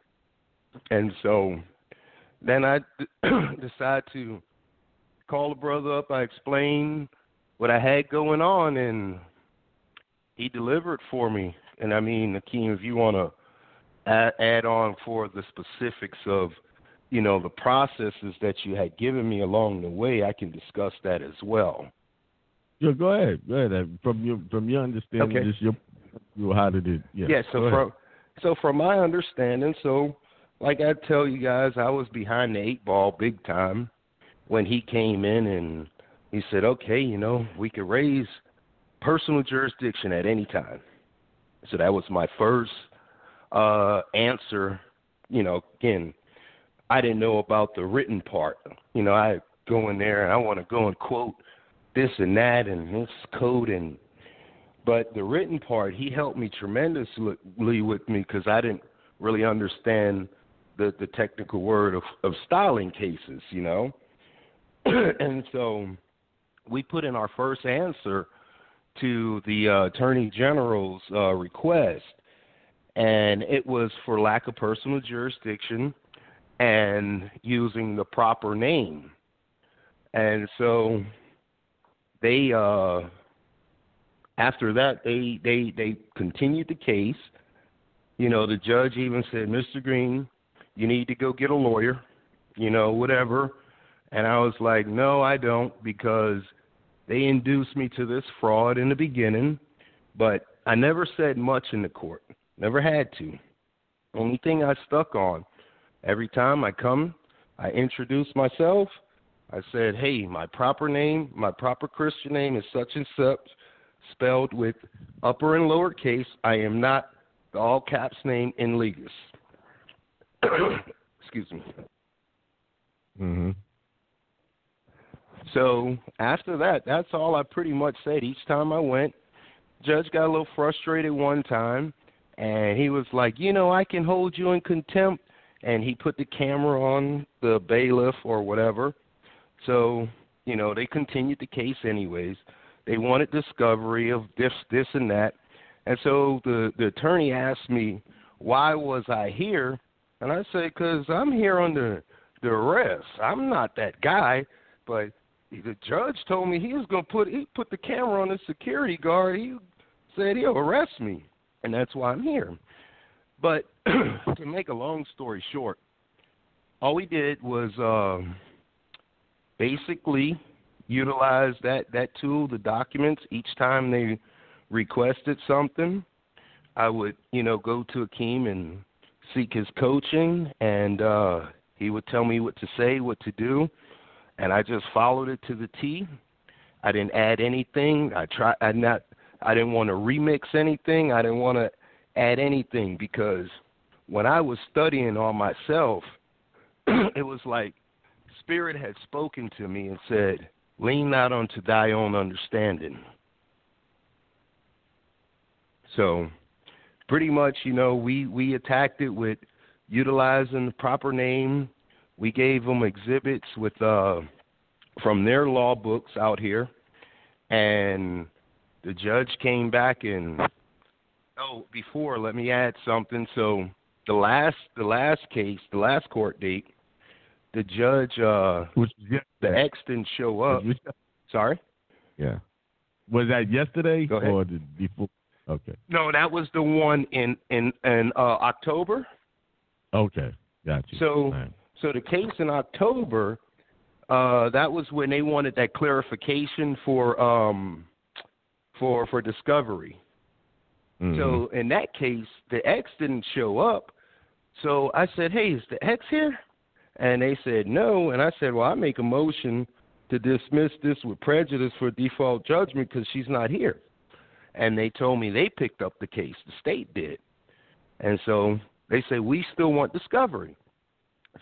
And so then I d- decide to call the brother up. I explained what I had going on, and he delivered for me. And I mean, Akiem, if you want to add, add on for the specifics of, you know, the processes that you had given me along the way, I can discuss that as well. Yeah, go ahead. Go ahead. From your from your understanding, Okay. just your, your how did it? Yeah. Yeah, so from so from my understanding, so like I tell you guys, I was behind the eight ball big time when he came in and he said, "Okay, you know, we could raise personal jurisdiction at any time." So that was my first uh answer, you know, again, I didn't know about the written part. You know, I go in there and I want to go and quote this and that and this code and but the written part, he helped me tremendously with me because I didn't really understand the the technical word of of styling cases, you know. and so we put in our first answer to the uh, attorney general's uh, request, and it was for lack of personal jurisdiction and using the proper name. And so they uh after that they they they continued the case you know the judge even said mr green you need to go get a lawyer you know whatever and i was like no i don't because they induced me to this fraud in the beginning but i never said much in the court never had to only thing i stuck on every time i come i introduce myself I said, hey, my proper name, my proper Christian name is such and such, spelled with upper and lower case. I am not the all caps name in Legis. Excuse me. Mm-hmm. So after that, that's all I pretty much said. Each time I went, judge got a little frustrated one time, and he was like, you know, I can hold you in contempt, and he put the camera on the bailiff or whatever. So, you know, they continued the case anyways. They wanted discovery of this, this, and that. And so the the attorney asked me, why was I here? And I say, because I'm here under the arrest. I'm not that guy. But the judge told me he was going to put he put the camera on the security guard. He said he'll arrest me, and that's why I'm here. But to make a long story short, all we did was. Um, basically utilize that that tool, the documents, each time they requested something. I would, you know, go to Akiem and seek his coaching, and uh, he would tell me what to say, what to do, and I just followed it to the T. I didn't add anything. I try. I not. I didn't want to remix anything. I didn't want to add anything because when I was studying on myself, it was like Spirit had spoken to me and said, Lean not unto thy own understanding. So, pretty much, you know, we, we attacked it with utilizing the proper name. We gave them exhibits with uh, from their law books out here, and the judge came back and oh, before let me add something. So the last the last case, the last court date, the judge uh Which, the ex didn't show up. Sorry? Yeah. Was that yesterday or the before? Okay. No, that was the one in in in uh October. Okay. Got you. So right. so the case in October, uh that was when they wanted that clarification for um for for discovery. Mhm. So in that case, the ex didn't show up. So I said, "Hey, is the ex here?" And they said no. And I said, "Well, I make a motion to dismiss this with prejudice for default judgment because she's not here." And they told me they picked up the case. The state did. And so they said, "We still want discovery."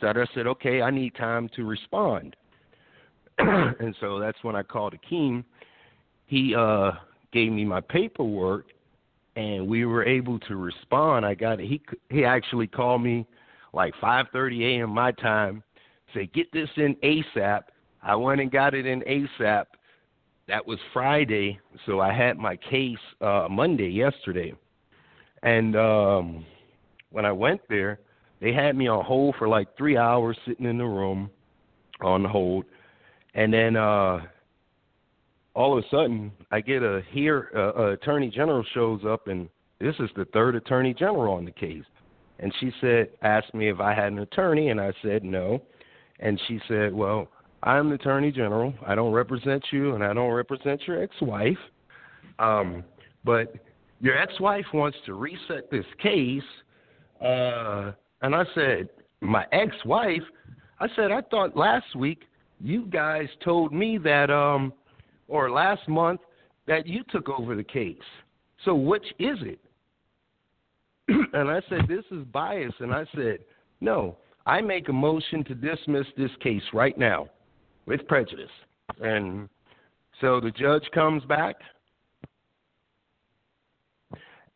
So I said, "Okay, I need time to respond." and so that's when I called Akiem. He uh gave me my paperwork and we were able to respond. I got it. he he actually called me like 5:30 a.m. my time, say get this in ASAP. I went and got it in ASAP. That was Friday, so I had my case uh Monday yesterday. And um when I went there, they had me on hold for like 3 hours sitting in the room on hold. and then uh, all of a sudden, I get a here uh, uh, attorney general shows up, and this is the third attorney general on the case. And she said, asked me if I had an attorney, and I said no. And she said, well, I'm the attorney general. I don't represent you, and I don't represent your ex-wife. Um, but your ex-wife wants to reset this case. Uh, and I said, my ex-wife. I said, I thought last week you guys told me that, um, or last month that you took over the case. So which is it? and I said, this is bias. And I said, no, I make a motion to dismiss this case right now with prejudice. And so the judge comes back.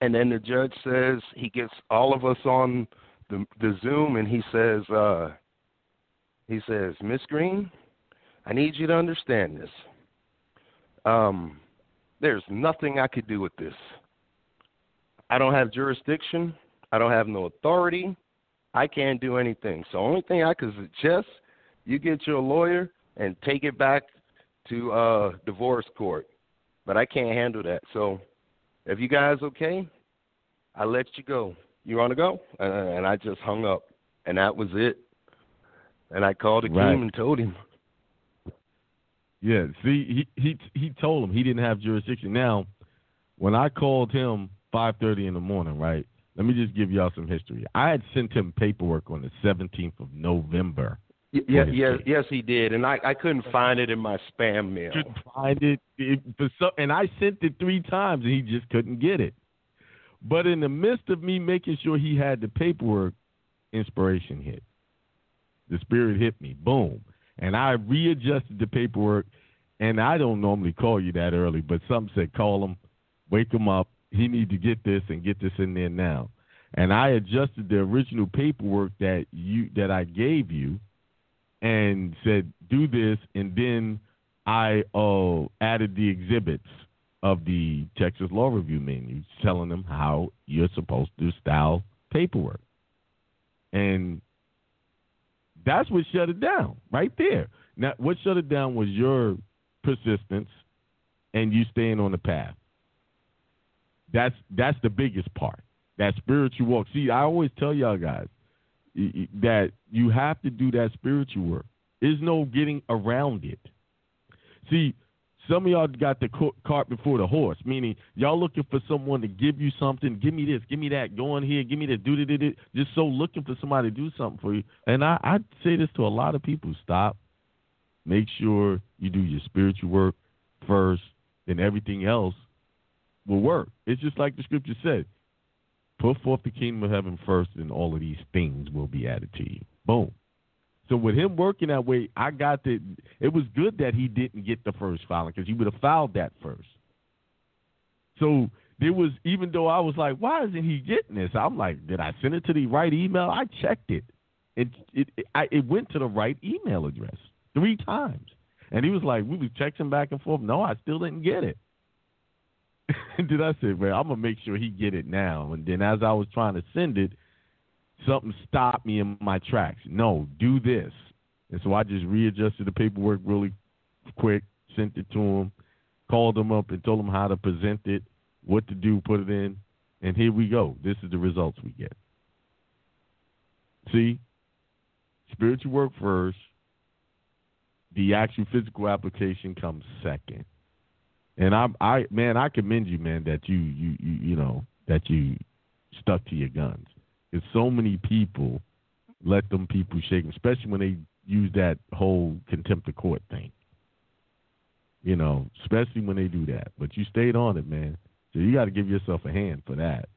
And then the judge says he gets all of us on the the Zoom and he says uh he says, Miss Green, I need you to understand this. Um there's nothing I could do with this. I don't have jurisdiction. I don't have no authority. I can't do anything. So only thing I could suggest, you get your lawyer and take it back to uh divorce court. But I can't handle that. So if you guys okay, I let you go. You want to go? And I just hung up, and that was it. And I called Akiem Right. and told him. Yeah, see, he he he told him he didn't have jurisdiction. Now, when I called him five thirty in the morning, right? Let me just give y'all some history. I had sent him paperwork on the seventeenth of November. Yeah, yeah, yes, he did, and I I couldn't find it in my spam mail. Couldn't find it, it for so, and I sent it three times, and he just couldn't get it. But in the midst of me making sure he had the paperwork, inspiration hit. The spirit hit me, boom, and I readjusted the paperwork. And I don't normally call you that early, but something said call him, wake him up. He need to get this and get this in there now. And I adjusted the original paperwork that you that I gave you, and said do this, and then I uh, added the exhibits of the Texas Law Review Manual, telling them how you're supposed to style paperwork, and that's what shut it down right there. Now, what shut it down was your persistence and you staying on the path. That's that's the biggest part. That spiritual walk. See, I always tell y'all guys that you have to do that spiritual work. There's no getting around it. See, some of y'all got the cart before the horse, meaning y'all looking for someone to give you something. Give me this, give me that. Go on here, give me that. Do do. Just so looking for somebody to do something for you. And I, I say this to a lot of people: stop. Make sure you do your spiritual work first, then everything else will work. It's just like the scripture said: put forth the kingdom of heaven first, and all of these things will be added to you. Boom. So with him working that way, I got the. It was good that he didn't get the first filing because he would have filed that first. So there was, even though I was like, why isn't he getting this? I'm like, did I send it to the right email? I checked it. It it it, I, it went to the right email address three times, and he was like, we was texting back and forth. No, I still didn't get it. Then I say, well, I'm gonna make sure he get it now. And then as I was trying to send it, something stopped me in my tracks. No, do this. And so I just readjusted the paperwork really quick, sent it to him, called him up and told him how to present it, what to do, put it in, and here we go. This is the results we get. See? Spiritual work first. The actual physical application comes second. And I I man, I commend you, man, that you you you, you know, that you stuck to your guns. Because so many people let them people shake 'em, especially when they use that whole contempt of court thing. You know, especially when they do that. But you stayed on it, man. So you got to give yourself a hand for that.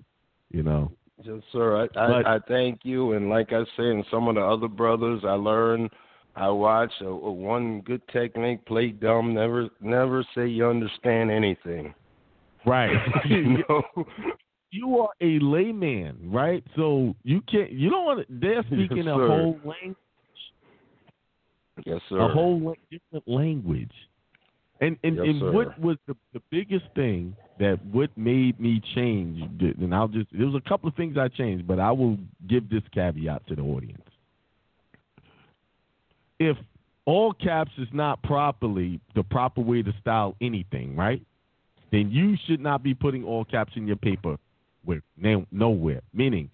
You know. Yes, sir. I, I, But- I thank you, and like I said, and some of the other brothers, I learned, I watch a, a one good technique: play dumb, never, never say you understand anything. Right. you know? you are a layman, right? So you can't. You don't want. to They're speaking Yes, a whole language, Yes, sir. a whole la- different language. And and, Yes, and sir. what was the the biggest thing that what made me change? And I'll just there was a couple of things I changed, but I will give this caveat to the audience. If all caps is not properly the proper way to style anything, right? Then you should not be putting all caps in your paper with nowhere. Meaning,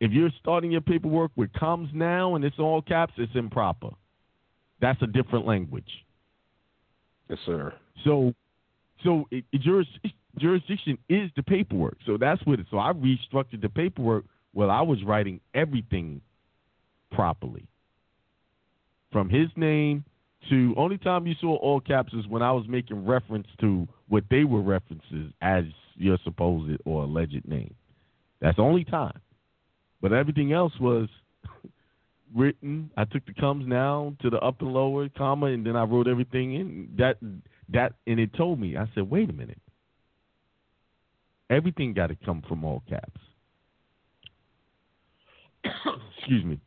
if you're starting your paperwork with comes now and it's all caps, it's improper. That's a different language. Yes, sir. So, so it, it, juris, jurisdiction is the paperwork. So that's what. It, so I restructured the paperwork. Well, I was writing everything properly, from his name to only time you saw all caps is when I was making reference to what they were references as your supposed or alleged name. That's the only time. But everything else was written. I took the comes now to the upper lower comma, and then I wrote everything in that that, and it told me. I said, wait a minute. Everything got to come from all caps. Excuse me.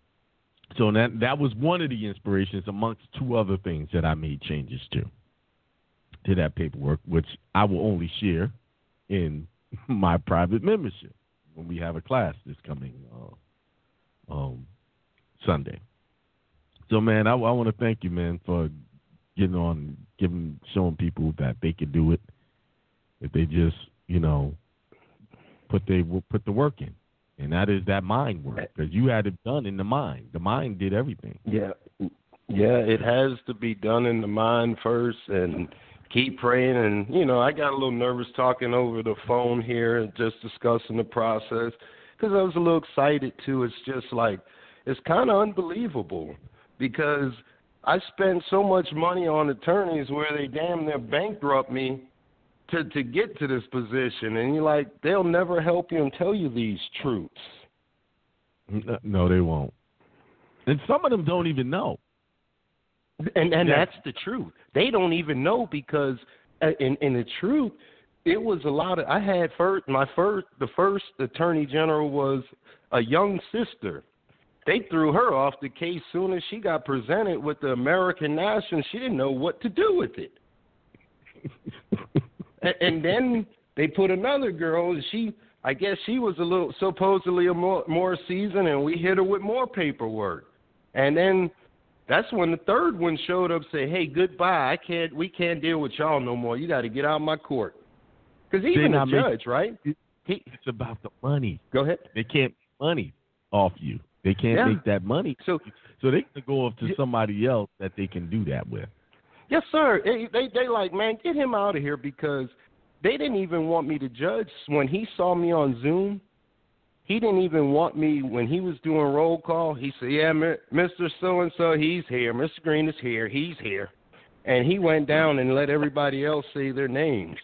So that that was one of the inspirations amongst two other things that I made changes to to that paperwork, which I will only share in my private membership when we have a class this coming uh, um, Sunday. So, man, I, I want to thank you, man, for getting on, giving, showing people that they can do it if they just, you know, put they put the work in, and that is that mind work because you had it done in the mind. The mind did everything. Yeah, yeah, it has to be done in the mind first, and keep praying. And you know, I got a little nervous talking over the phone here and just discussing the process because I was a little excited too. It's just like it's kind of unbelievable because I spent so much money on attorneys where they damn near bankrupt me to to get to this position, and you're like, they'll never help you and tell you these truths. No, they won't. And some of them don't even know. And and yeah. that's the truth. They don't even know because uh, in in the truth, it was a lot of. I had first my first the first attorney general was a young sister. They threw her off the case soon as she got presented with the American National. She didn't know what to do with it. and, and then they put another girl. and She, I guess, she was a little supposedly a more more seasoned, and we hit her with more paperwork. And then that's when the third one showed up, say, "Hey, goodbye. I can't. We can't deal with y'all no more. You got to get out of my court." Because even the judge, right? He, it's about the money. Go ahead. They can't money off you. They can't yeah. make that money. So, so they can go off to somebody else that they can do that with. Yes, sir. They they, they like, man, get him out of here because they didn't even want me to judge when he saw me on Zoom he didn't even want me when he was doing roll call. He said, "Yeah, Mr. So and So, he's here. Mr. Green is here. He's here," and he went down and let everybody else say their names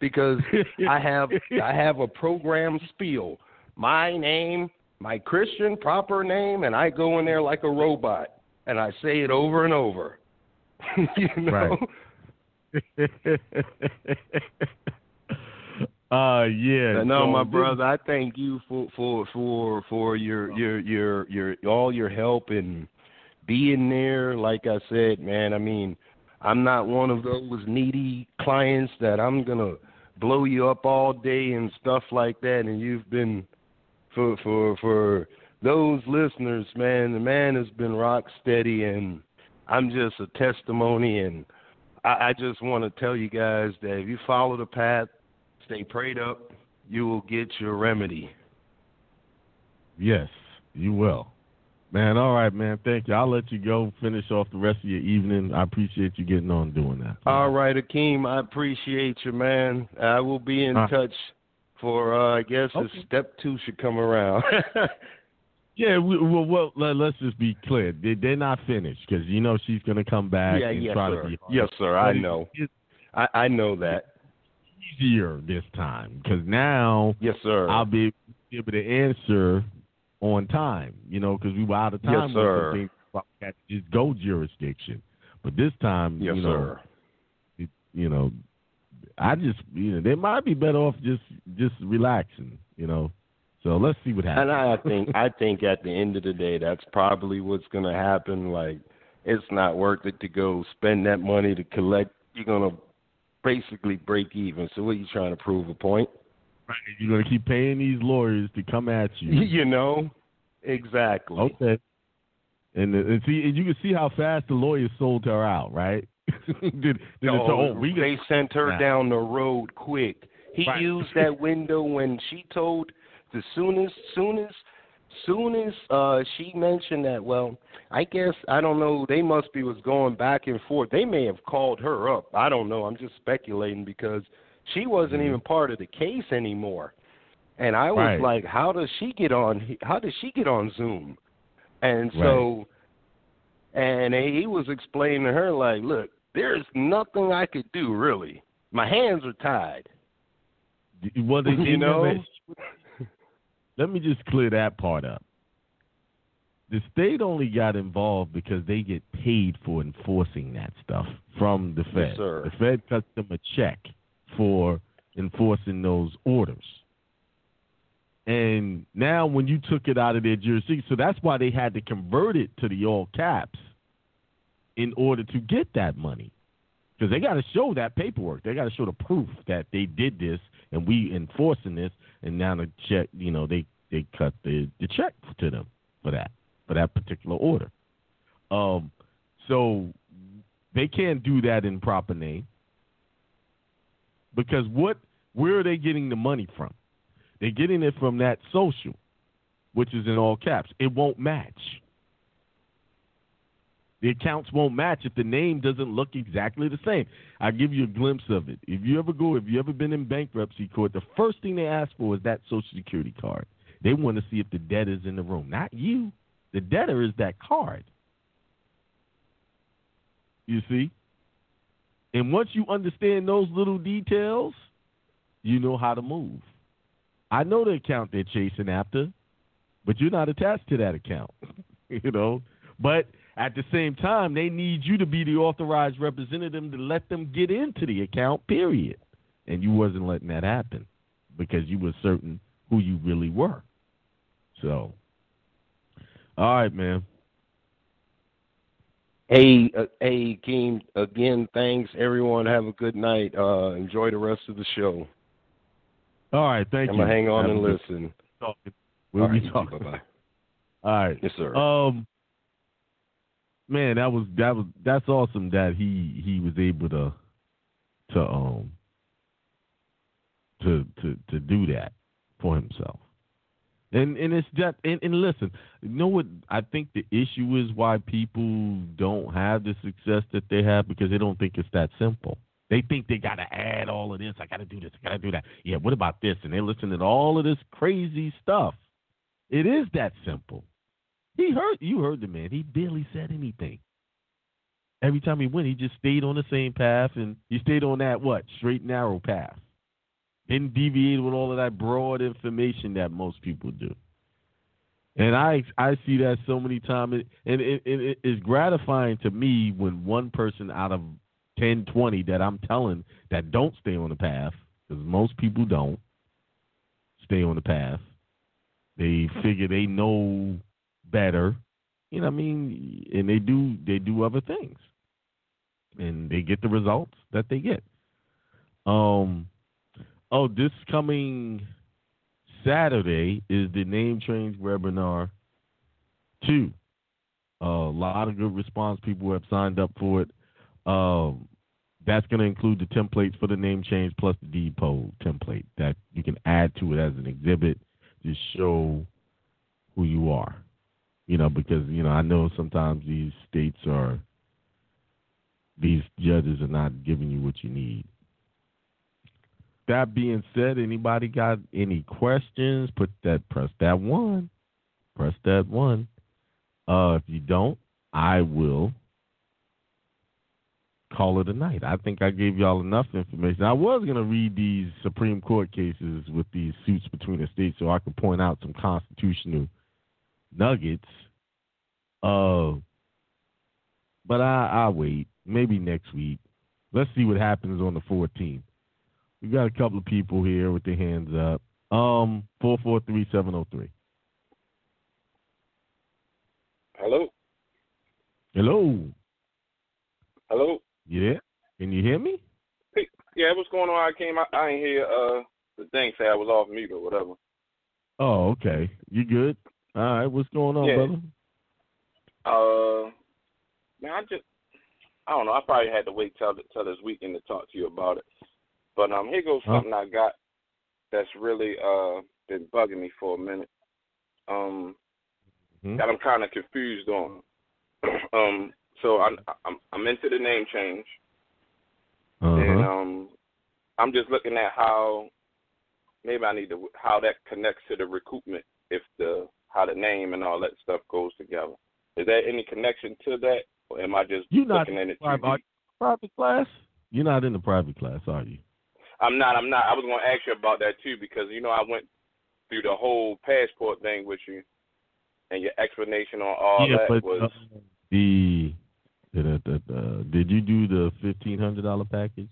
because I have I have a program spiel. My name, my Christian proper name, and I go in there like a robot and I say it over and over. you know. Right. Uh yeah. No, so my this, brother, I thank you for for for for your your your your all your help and being there. Like I said, man, I mean, I'm not one of those needy clients that I'm gonna blow you up all day and stuff like that. And you've been for for for those listeners, man. The man has been rock steady, and I'm just a testimony. And I, I just want to tell you guys that if you follow the path Stay prayed up. You will get your remedy. Yes, you will. Man, all right, man. Thank you. I'll let you go finish off the rest of your evening. I appreciate you getting on doing that. All right, Akiem, I appreciate you, man. I will be in uh, touch for, uh, I guess, okay. step two should come around. yeah, we, well, well, let, us just be clear. They, they're not finished because, you know, she's going to come back yeah, and yes, try sir. to be Yes, sir. I know. I, I know that easier this time because now yes sir I'll be able to answer on time you know because we were out of time yes sir just go jurisdiction but this time yes you know sir it, you know I just you know they might be better off just just relaxing you know so let's see what happens and I think I think at the end of the day that's probably what's going to happen like it's not worth it to go spend that money to collect you're going to basically break even. So what are you trying to prove a point? Right. You're gonna keep paying these lawyers to come at you. you know, exactly. Okay. And, and see, and you can see how fast the lawyers sold her out, right? did, did No, it, oh, we they sent her Nah. down the road quick. He Right. used that window when she told the soon as soon as soon as uh she mentioned that well i guess i don't know they must be was going back and forth. They may have called her up. I don't know. I'm just speculating because she wasn't Mm-hmm. even part of the case anymore. And i was Right. like how does she get on how does she get on zoom? And so and he was explaining to her like look there's nothing i could do really. My hands are tied. Well, they, You know? Let me just clear that part up. The state only got involved because they get paid for enforcing that stuff from the Fed. Yes. The Fed cuts them a check for enforcing those orders. And now, when you took it out of their jurisdiction, so that's why they had to convert it to the all caps in order to get that money because they got to show that paperwork. They got to show the proof that they did this and we enforcing this. And now the check, you know, they they cut the the check to them for that for that particular order. Um, so they can't do that in proper name because what where are they getting the money from? They're getting it from that social, which is in all caps. It won't match. The accounts won't match if the name doesn't look exactly the same. I'll give you a glimpse of it. If you ever go, if you ever been in bankruptcy court, the first thing they ask for is that social security card. They want to see if the debtor's in the room, not you. The debtor is that card. You see? And once you understand those little details, you know how to move. I know the account they're chasing after, but you're not attached to that account. you know? But at the same time, they need you to be the authorized representative to let them get into the account, period. And you wasn't letting that happen because you were certain who you really were. So, all right, man. Hey, uh, hey, Keem. Again, thanks everyone. Have a good night. Uh, enjoy the rest of the show. All right, thank you. I'm gonna hang on Have and listen. Talking. We'll All be right, talking. Bye bye. All right. Yes, sir. Um, man, that was that was that's awesome that he he was able to to um to to to do that for himself. And and it's just and, and listen, you know what I think the issue is why people don't have the success that they have because they don't think it's that simple. They think they gotta add all of this, I gotta do this, I gotta do that. Yeah, what about this? And they listen to all of this crazy stuff. It is that simple. He heard you heard the man. He barely said anything. Every time he went, he just stayed on the same path and he stayed on that what? Straight narrow path. Didn't deviate with all of that broad information that most people do. And I I see that so many times, and it, it, it, it's gratifying to me when one person out of 10, 20 that I'm telling that don't stay on the path, because most people don't stay on the path. They figure they know better, you know. I mean, and they do they do other things, and they get the results that they get. Um, oh, this coming Saturday is the name change webinar two. a lot of good response. People have signed up for it. Um, that's going to include the templates for the name change plus the deed poll template that you can add to it as an exhibit to show who you are. You know, because you know I know sometimes these states are these judges are not giving you what you need. That being said, anybody got any questions? Put that press that one. Press that one. Uh, if you don't, I will call it a night. I think I gave y'all enough information. I was going to read these Supreme Court cases with these suits between the states so I could point out some constitutional nuggets. Uh, but I, I'll wait. Maybe next week. Let's see what happens on the 14th. We got a couple of people here with their hands up. Um, 443-703. Hello? Hello. Hello? Yeah. Can you hear me? Hey, yeah, what's going on? I came, I, I ain't hear uh, the thing say I was off mute or whatever. Oh, okay. You good? All right. What's going on, Yeah. brother? Uh, man, I just I don't know. I probably had to wait till till this weekend to talk to you about it. But um, here goes something I got that's really uh been bugging me for a minute. Um, Mhm. that I'm kind of confused on. um, so I'm I'm I'm into the name change, and Uh-huh. um, I'm just looking at how maybe I need to how that connects to the recoupment if the how the name and all that stuff goes together. Is there any connection to that, or am I just You're not looking at it private, are deep? you private class. You're not in the private class, are you? I'm not. I'm not. I was going to ask you about that too because you know I went through the whole passport thing with you, and your explanation on all yeah, that but was uh, the, the, the, the did you do the fifteen hundred dollar package?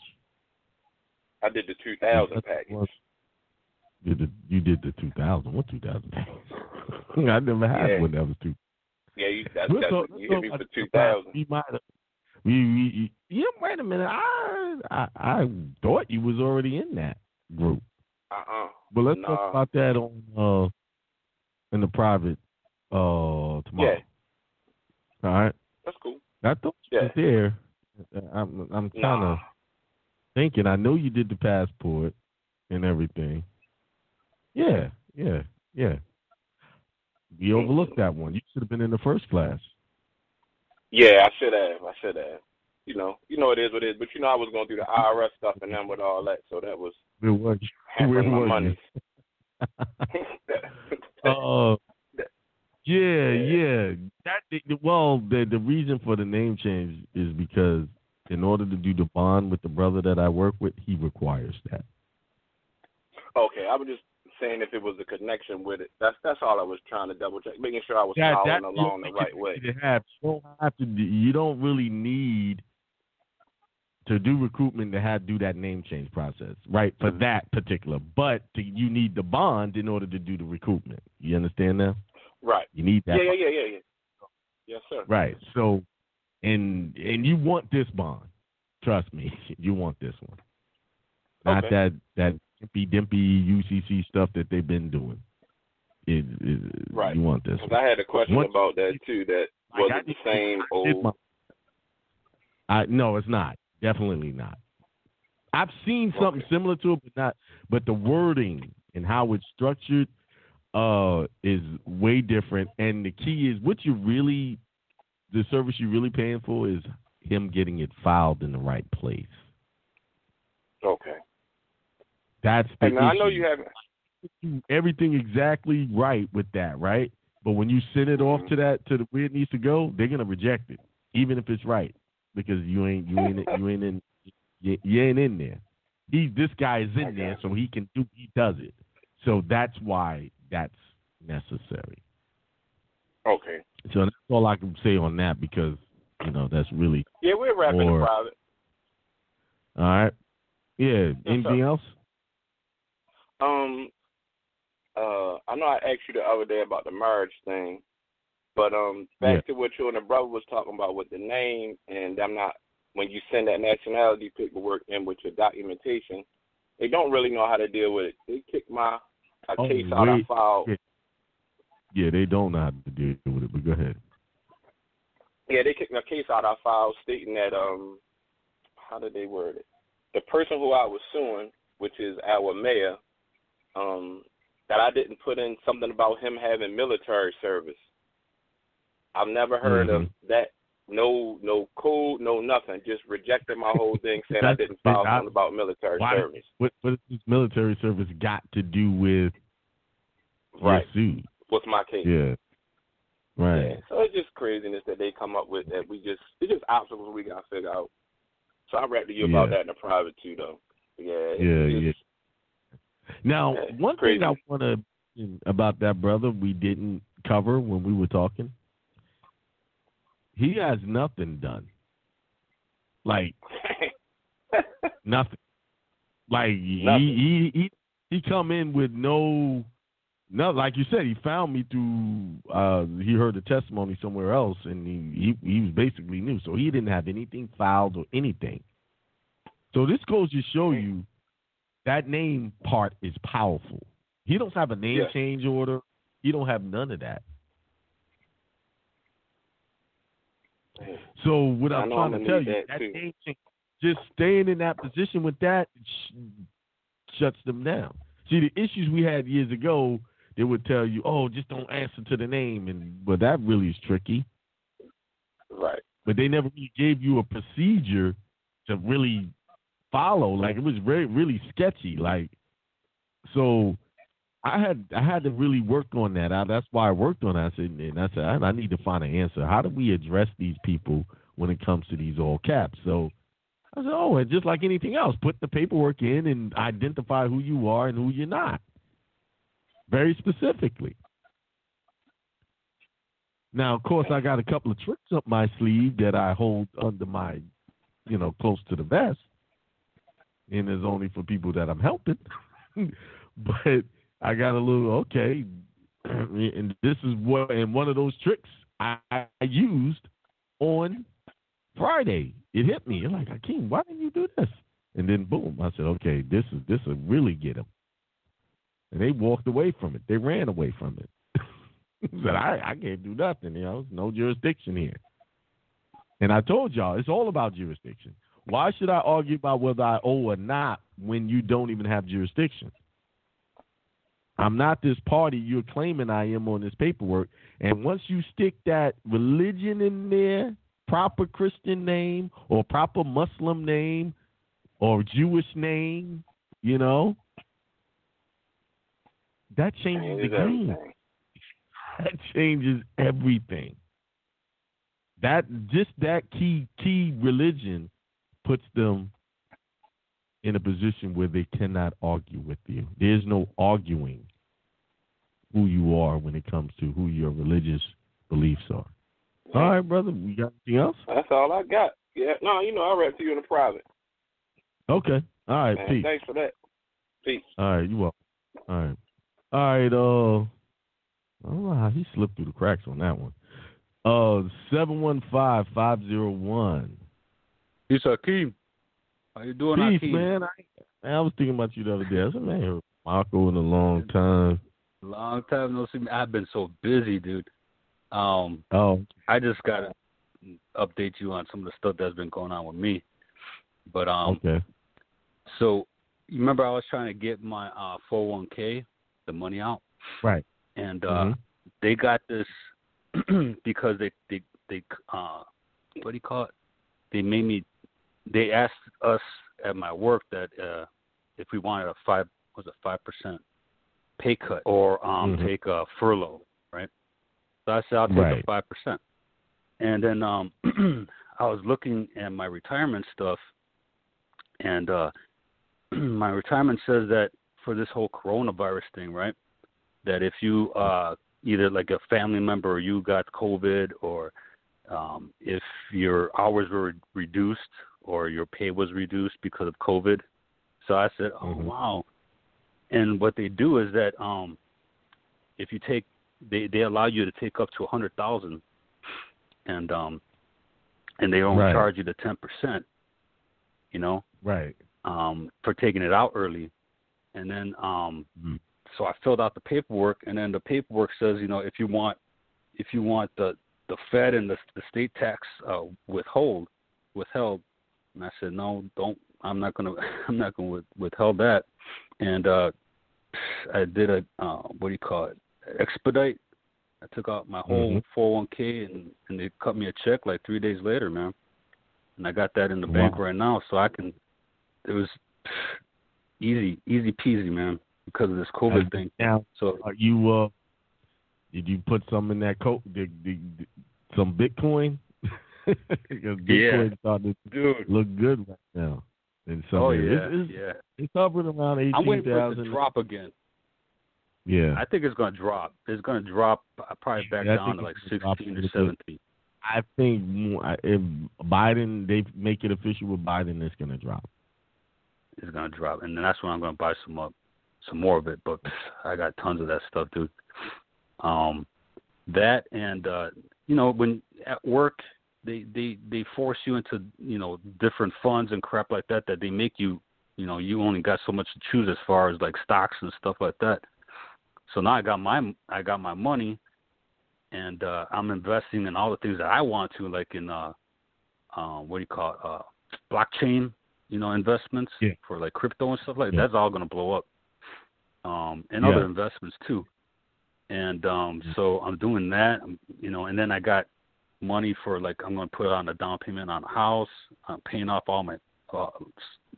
I did the 2000 package. Did the, you did the two thousand? What two thousand? I never had Yeah. one that was two. Yeah, you that's, that's talk- you hit me for 2000. We might have. We, we, yeah. Wait a minute. I, I I thought you was already in that group. Uh-uh. But let's Nah. talk about that on uh in the private uh tomorrow. Yeah. All right. That's cool. I thought you was there. Uh, I'm I'm kind of Nah. thinking. I know you did the passport and everything. Yeah, yeah, yeah. We overlooked that one. You should have been in the first class. Yeah, I should have. I should have. You know, you know it is what it is. But you know, I was going through the IRS stuff and then with all that, so that was Where was you? Where my was money. Uh, yeah, yeah. That well, the the reason for the name change is because in order to do the bond with the brother that I work with, he requires that. okay, I was just saying if it was a connection with it. That's that's all I was trying to double check, making sure I was That- following that- along the right way. You don't have to. do- You don't really need to do recoupment to have do that name change process, right? For mm-hmm. that particular, but to, you need the bond in order to do the recoupment. You understand now? Right. You need that. Yeah, yeah, yeah, yeah, yeah. Yes, sir. Right. So, and and you want this bond. Trust me, you want this one. Not Okay. that that dimpy dimpy UCC stuff that they've been doing. It, it, Right. You want this. Because I had a question Once- about that too. That was it the same I old? my- I no, it's not. Definitely not. I've seen something similar to it, but not. But the wording and how it's structured uh, is way different. And the key is what you really, the service you're really paying for is him getting it filed in the right place. Okay. That's the And I know you haven't. everything exactly right with that, right? But when you send it off mm-hmm. to that to the where it needs to go, they're gonna reject it, even if it's right, because you ain't you ain't you ain't in you, you ain't in there. He this guy is in there, so he can do he does it. So that's why that's necessary. Okay. So that's all I can say on that because you know that's really Yeah, we're wrapping Or- the private. all right. Yeah. Anything sir. else? Um, uh, I know I asked you the other day about the marriage thing, but um, back Yeah. to what you and the brother was talking about with the name, and I'm not. When you send that nationality paperwork in with your documentation, they don't really know how to deal with it. They kicked my a Oh, case out I filed. Yeah. Yeah, they don't know how to deal with it. But go ahead. Yeah, they kicked my case out I filed stating that um, how did they word it? The person who I was suing, which is our mayor, um, that I didn't put in something about him having military service. I've never heard of Mm-hmm. that. No, no code, no nothing. Just rejected my whole thing, saying I didn't file something about military Why- service. What what does military service got to do with Right. suit? What's my case? Yeah. Right. Yeah. So it's just craziness that they come up with that we just it's just obstacles we gotta figure out. So I read to you about that in the private too though. Yeah. it's Yeah, yeah. Now, one crazy. thing I want to about that brother we didn't cover when we were talking. He has nothing done. Like nothing. Like he, he he he come in with no no like you said he found me through uh he heard the testimony somewhere else and he he, he was basically new so he didn't have anything filed or anything. So this goes to show you that name part is powerful. He don't have a name Yeah. change order. He don't have none of that. So what I'm trying I'm to tell you, that, that game change- just staying in that position with that sh- shuts them down. See, the issues we had years ago, they would tell you, "Oh, just don't answer to the name," and well, that really is tricky. Right. But they never really gave you a procedure to really follow. Like it was very, really sketchy. Like so. I had I had to really work on that. I, that's why I worked on that. I said, and I said, I, I need to find an answer. How do we address these people when it comes to these all caps? So I said, oh, and just like anything else, put the paperwork in and identify who you are and who you're not, very specifically. Now, of course, I got a couple of tricks up my sleeve that I hold under my, you know, close to the vest, and it's only for people that I'm helping. but I got a little okay, and this is what and one of those tricks I, I used on Friday. It hit me. I'm like, Akiem, why didn't you do this? And then boom, I said, okay, this is this will really get them. And they walked away from it. They ran away from it. said, I, I can't do nothing. You know, no jurisdiction here. And I told y'all, it's all about jurisdiction. Why should I argue about whether I owe or not when you don't even have jurisdiction? I'm not this party you're claiming I am on this paperwork. And once you stick that religion in there, proper Christian name or proper Muslim name or Jewish name, you know, that changes the game. everything. That changes everything. That just that key key religion puts them in a position where they cannot argue with you. There's no arguing who you are when it comes to who your religious beliefs are. All right, brother. We got anything else? That's all I got. Yeah. No, you know, I'll rap to you in the private. Okay. All right. Man, Peace. thanks for that. Peace. All right. You welcome. All right. All right. Uh, I don't know how he slipped through the cracks on that one. Uh, seven one five five zero one. It's Akiem. How you doing, Peace, Akiem? man. I, I was thinking about you the other day. I said, man, I haven't heard Marco in a long time. Long time no see. I've been so busy, dude. Um, Oh, I just gotta update you on some of the stuff that's been going on with me. But um, okay. so you remember I was trying to get my uh 401k, the money out, Right. and uh Mhm. they got this because they they they uh what do you call it? They made me. They asked us at my work that uh if we wanted a five was a five percent pay cut or um Mhm. take a furlough, right? So I said I'll take Right. a five percent, and then um I was looking at my retirement stuff, and uh my retirement says that for this whole coronavirus thing, right? That if you uh either like a family member or you got COVID or um if your hours were reduced or your pay was reduced because of COVID. So I said, "Oh Mhm. wow." And what they do is that um if you take they they allow you to take up to a 100,000 and um and they only Right. charge you the 10%, you know? Right. um, for taking it out early. And then um, Mhm. so I filled out the paperwork, and then the paperwork says, you know, if you want if you want the the Fed and the the state tax uh, withhold withheld, and I said no, don't. I'm not gonna I'm not gonna with, withhold that. And uh, I did a uh, what do you call it? Expedite. I took out my whole Mhm. 401k and and they cut me a check like three days later, man. And I got that in the bank right now, so I can. It was easy, easy peasy, man, because of this COVID Uh, thing. Now, So are you uh, did you put some in that coat? Did, did, did- some Bitcoin? because Bitcoin Yeah. starting to dude, look good right now. And so oh it's, yeah, it's, yeah. it's hovering around I'm waiting for it to drop again. Yeah, I think it's gonna drop. It's gonna drop uh, probably back Yeah, down to like it's sixteen or seventeen. I think if Biden they make it official with Biden, it's gonna drop. It's gonna drop, and then that's when I'm gonna buy some up, some more of it. But I got tons of that stuff, dude. Um, that and uh, you know when at work they they they force you into you know different funds and crap like that that they make you you know you only got so much to choose as far as like stocks and stuff like that. So now I got my I got my money, and uh, I'm investing in all the things that I want to, like in uh, um, what do you call it, uh, blockchain, you know, investments Yeah. for like crypto and stuff like Yeah. that's all going to blow up, um, and Yeah. other investments too. And um, so I'm doing that, you know, and then I got money for like I'm going to put on a down payment on a house. I'm paying off all my uh,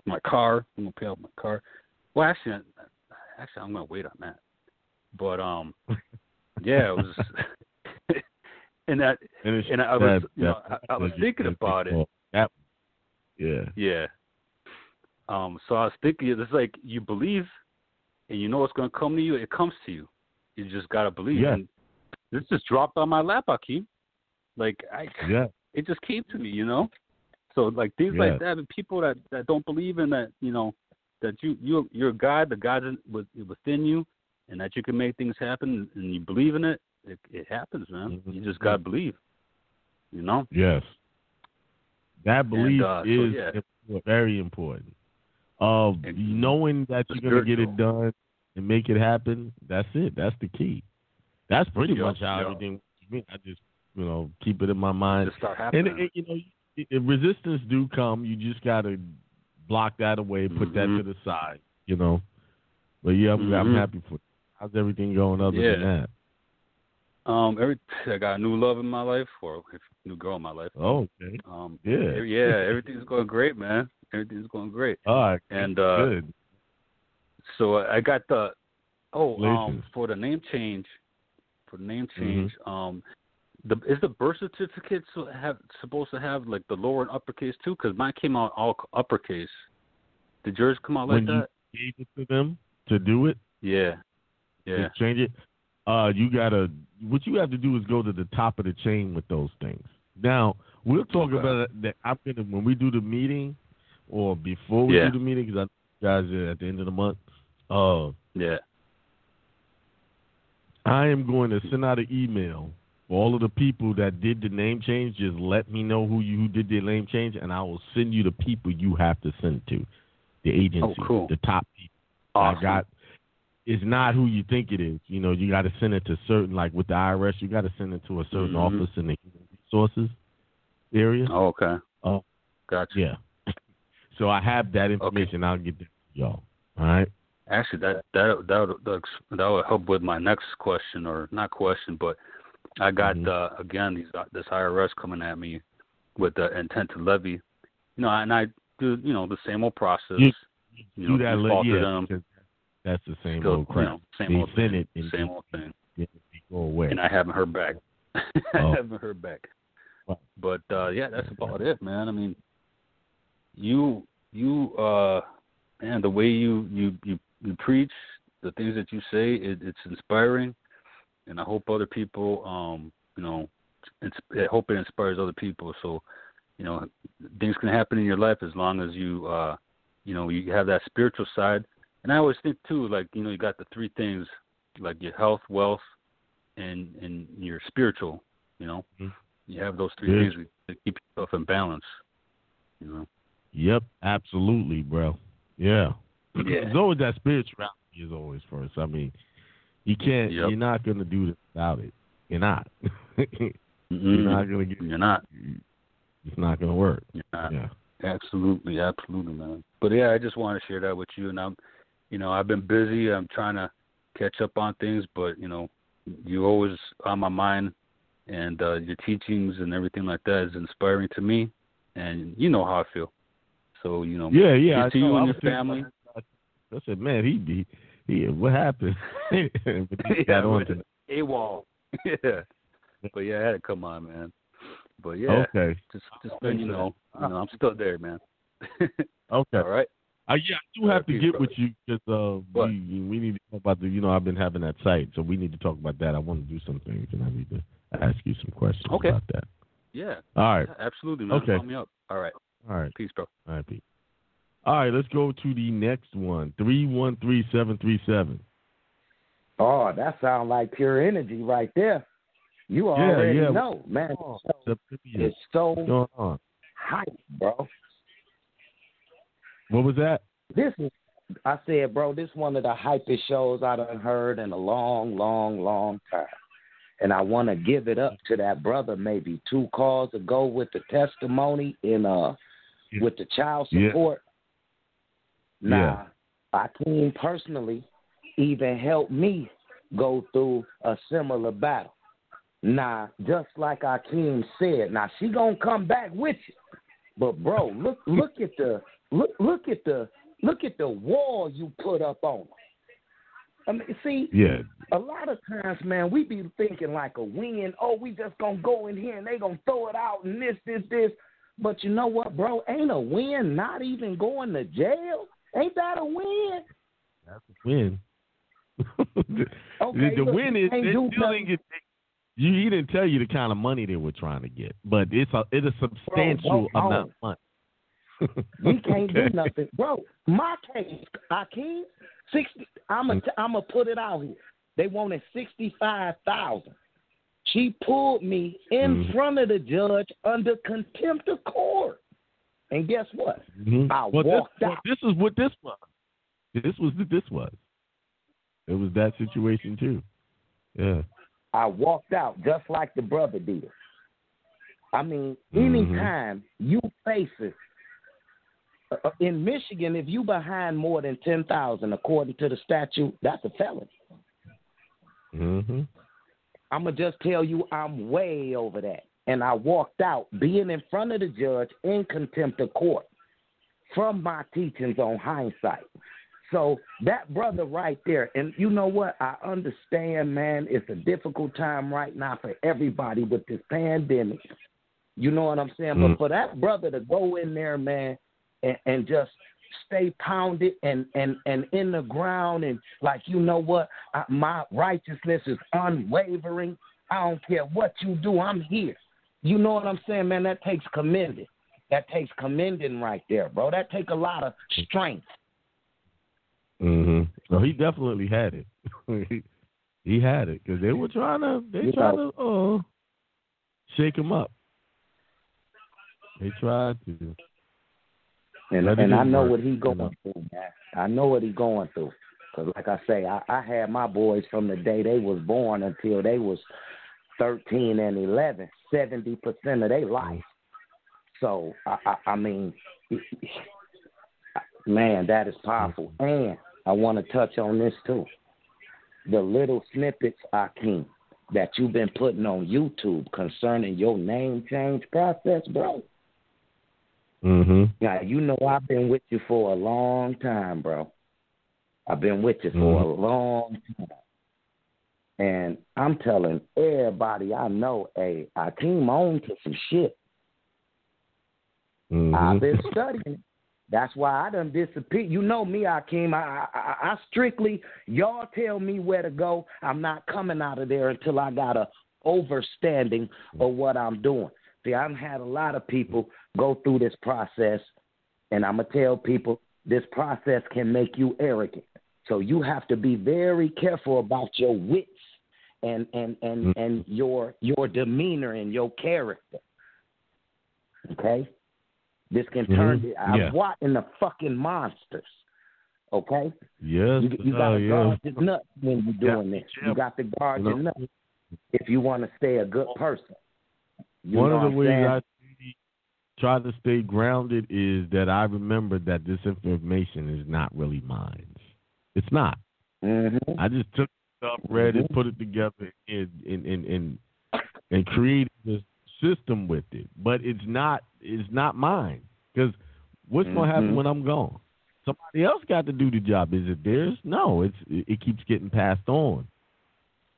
my car. I'm going to pay off my car. Well, actually, actually, I'm going to wait on that. But um, yeah, it was. and that And, it's, and I was, that- you know, that- I, I was thinking about it. That, yeah. Yeah. Um. So I was thinking, it's like you believe, and you know what's going to come to you. It comes to you. You just gotta believe. Yeah. And this just dropped on my lap, Akiem. Like I, Yeah. it just came to me, you know. So like things Yeah. like that, and people that that don't believe in that, you know, that you you you're God, the God with- within you, and that you can make things happen, and you believe in it. It, it happens, man. Mm-hmm. You just gotta believe. You know. Yes. That belief uh, so, is yeah. impor- very important. Of knowing that you're going to get it done and make it happen, that's it. That's the key. That's pretty much how everything works for me. I just, you know, keep it in my mind. Just start And, happening. it, you know, it- resistance do come. You just got to block that away, put that Mhm. to the side, you know. But yeah, I'm, I'm Mhm. happy for. How's everything going other Yeah. than that? Um, every I got a new love in my life, or a new girl in my life. Oh, okay. Um, Yeah. every- yeah, everything's going great, man. Everything's going great. All right. And uh, Good. so I got the oh um for the name change, for the name Mm-hmm. change. Um, the is the birth certificate so have supposed to have like the lower and uppercase too? Because mine came out all uppercase. Did yours come out like when that? you gave it to them to do it, Yeah, yeah. change it, uh, you gotta. What you have to do is go to the top of the chain with those things. Now we'll talk Okay. about it. That I'm gonna when we do the meeting, or before we Yeah. do the meeting, because I know you guys are at the end of the month. Uh, Yeah. I am going to send out an email all of the people that did the name change. Just let me know who you who did the name change, and I will send you the people you have to send to, the agency, Oh, cool. the top people. Awesome. I got. It's not who you think it is. You know, you got to send it to certain, like with the IRS, you got to send it to a certain Mhm. office in the human resources area. Oh, okay. Oh, gotcha. Yeah. So I have that information. I'll get that to y'all. All right. Actually, that that that that would help with my next question, or not question, but I got Mm-hmm. uh, again these this IRS coming at me with the intent to levy. You know, and I do you know the same old process. You- you do know, that, yeah, them. that's the same Still, old you crap. know, same they old thing, it and same old thing. they go away. And I haven't heard back. I Oh. haven't heard back. But uh yeah, that's about it, man. I mean, you you uh man, the way you you you, you preach, the things that you say, it, it's inspiring, and I hope other people, um, you know, it's, I hope it inspires other people. So, you know, things can happen in your life as long as you, uh, you know, you have that spiritual side. And I always think too, like you know, you got the three things, like your health, wealth, and and your spiritual. You know, you have those three Yeah. things to keep yourself in balance. You know. Yep, absolutely, bro. Yeah. Yeah. It's always that spirituality is always first. I mean, you can't. Yep. You're not gonna do this without it. You're not. you're not gonna get. You're not. It's not gonna work. You're not. Yeah. Absolutely, absolutely, man. But yeah, I just want to share that with you. And I'm, you know, I've been busy. I'm trying to catch up on things, but you know, you're always on my mind, and uh, your teachings and everything like that is inspiring to me. And you know how I feel. So you know, Yeah, yeah. I to know. you I and your family. I said, man, he be. He, what happened? but on with to AWOL. yeah. But yeah, I had to come on, man. But yeah. Okay. Just just letting you know, you know, I'm still there, man. Okay. All right. Uh, yeah, I do have right, to get brother. with you because uh, we we need to talk about the. You know, I've been having that site, so we need to talk about that. I want to do some things, and I need to ask you some questions Okay. about that. Yeah. All right. Yeah, absolutely, man. Okay. Call me up. All right. All right. Peace, bro. All right, Pete. All right, let's go to the next one. Three one three seven three seven. Oh, that sounds like pure energy right there. You Yeah, already yeah. know, man. Oh, It's so hype, bro. What was that? This is, I said, bro, this is one of the hypest shows I done heard in a long, long, long time. And I want to give it up to that brother maybe two calls ago with the testimony in uh with the child Yeah. Support. Nah, Akiem personally even helped me go through a similar battle. Nah, just like Akiem said, now she gonna come back with you. But bro, look look at the look look at the look at the wall you put up on her. I mean, see, Yeah. a lot of times, man, we be thinking like a win. Oh, we just gonna go in here and they gonna throw it out and this, this, this. But you know what, bro? Ain't a win not even going to jail. Ain't that a win? That's a win. the Okay, the look, win is they still didn't get. You, he didn't tell you the kind of money they were trying to get, but it's a it's a substantial Bro, amount of money. We can't Okay. do nothing, bro. My case, Akiem, sixty. I'm a, I'm gonna put it out here. They wanted sixty five thousand. She pulled me in Mhm. front of the judge under contempt of court, and guess what? Mhm. I well, walked this, out. This is what this was. This was what this was. It was that situation too. Yeah. I walked out just like the brother did. I mean, Mhm. anytime you face it uh, in Michigan, if you behind more than ten thousand, according to the statute, that's a felony. Mm-hmm. I'm gonna just tell you, I'm way over that. And I walked out, being in front of the judge in contempt of court, from my teachings on hindsight. So that brother right there, and you know what? I understand, man. It's a difficult time right now for everybody with this pandemic. You know what I'm saying? Mm. But for that brother to go in there, man, and, and just stay pounded and and and in the ground and like you know what I, my righteousness is unwavering i don't care what you do i'm here you know what i'm saying man that takes commending that takes commending right there bro that take a lot of strength Mm-hmm. So he definitely had it. he, he had it because they were trying to they tried to uh, shake him up. They tried to. and and i know work, what he going through man i know what he going through because like i say I, I had my boys from the day they was born until they was 13 and 11 70 percent of their life so i i, I mean man that is powerful and i want to touch on this too the little snippets akiem that you've been putting on youtube concerning your name change process bro Mm-hmm. now you know I've been with you for a long time, bro. I've been with you for a Mhm. long time. And I'm telling everybody I know, hey, I came on to some shit. Mm-hmm. I've been studying. That's why I done disappeared. You know me, Akiem. I, I I strictly y'all tell me where to go. I'm not coming out of there until I got a overstanding of what I'm doing. See, I've had a lot of people go through this process, and I'm gonna tell people this process can make you arrogant. So you have to be very careful about your wits and and and and your your demeanor and your character. Okay, this can turn. Mhm. I'm watching the fucking monsters. Okay, Yes. you, you got uh, to yeah. guard your nuts when you're doing this. yeah. You got to guard You your nuts if you want to stay a good person. You One of the ways? I try to stay grounded is that I remember that this information is not really mine. It's not. Mm-hmm. I just took stuff, read it, put it together, and and and and, and created this system with it. But it's not it's not mine because what's going to happen Mhm. when I'm gone? Somebody else got to do the job. Is it theirs? No, it's it, it keeps getting passed on.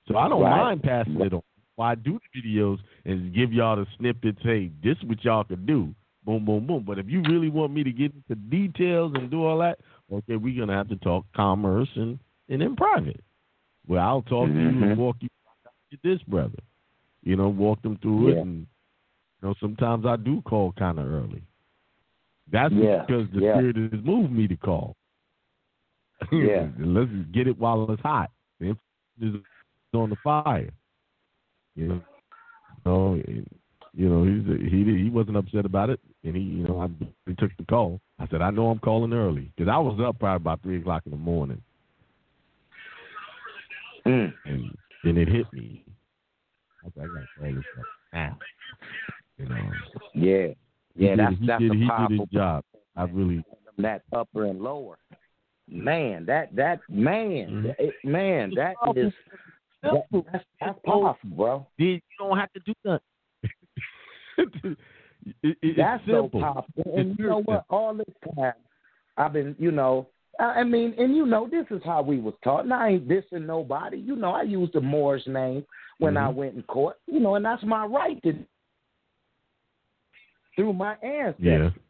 So I don't Right. mind passing it on. Why I do the videos and give y'all the snippets? Hey, this is what y'all could do. Boom, boom, boom. But if you really want me to get into details and do all that, okay, we're gonna have to talk commerce and and in private. Well, I'll talk to you and mm-hmm. walk you get this brother. You know, walk them through Yeah. it, and you know, sometimes I do call kind of early. That's Yeah, because the yeah. spirit has moved me to call. Yeah. Let's get it while it's hot. The is on the fire. You know, so, you know, he's he he wasn't upset about it, and he, you know, I he took the call. I said, I know I'm calling early because I was up probably about three o'clock in the morning, Mm. and then it hit me. I got to call this up now. You know. Yeah, He yeah, did- that's he that's did, a he did powerful his job. I really that upper and lower. Man, that that man, Mm-hmm. it, man, that is that, that's, that's powerful, bro. you don't have to do nothing. it, it, That's simple. so powerful. It's And you know very what? All this time, I've been, you know, I I mean, and you know, this is how we was taught. And I ain't dissing nobody. You know, I used the Moorish name when I Mhm. went in court. You know, and that's my right to through my ancestors. Yeah.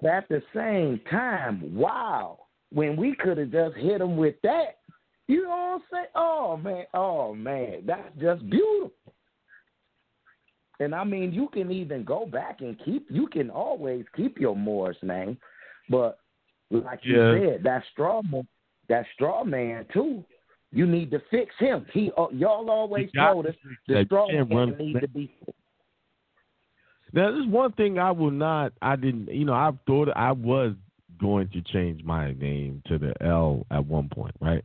But at the same time, wow, when we could have just hit them with that, you know what I'm saying? Oh man, oh man, that's just beautiful. And I mean, you can even go back and keep. You can always keep your Moorish name, but like you said, that straw man, that straw man too. You need to fix him. He, uh, y'all always told us the straw man need to be. Now, there's one thing I will not. I didn't. You know, I thought I was going to change my name to the El at one point, right?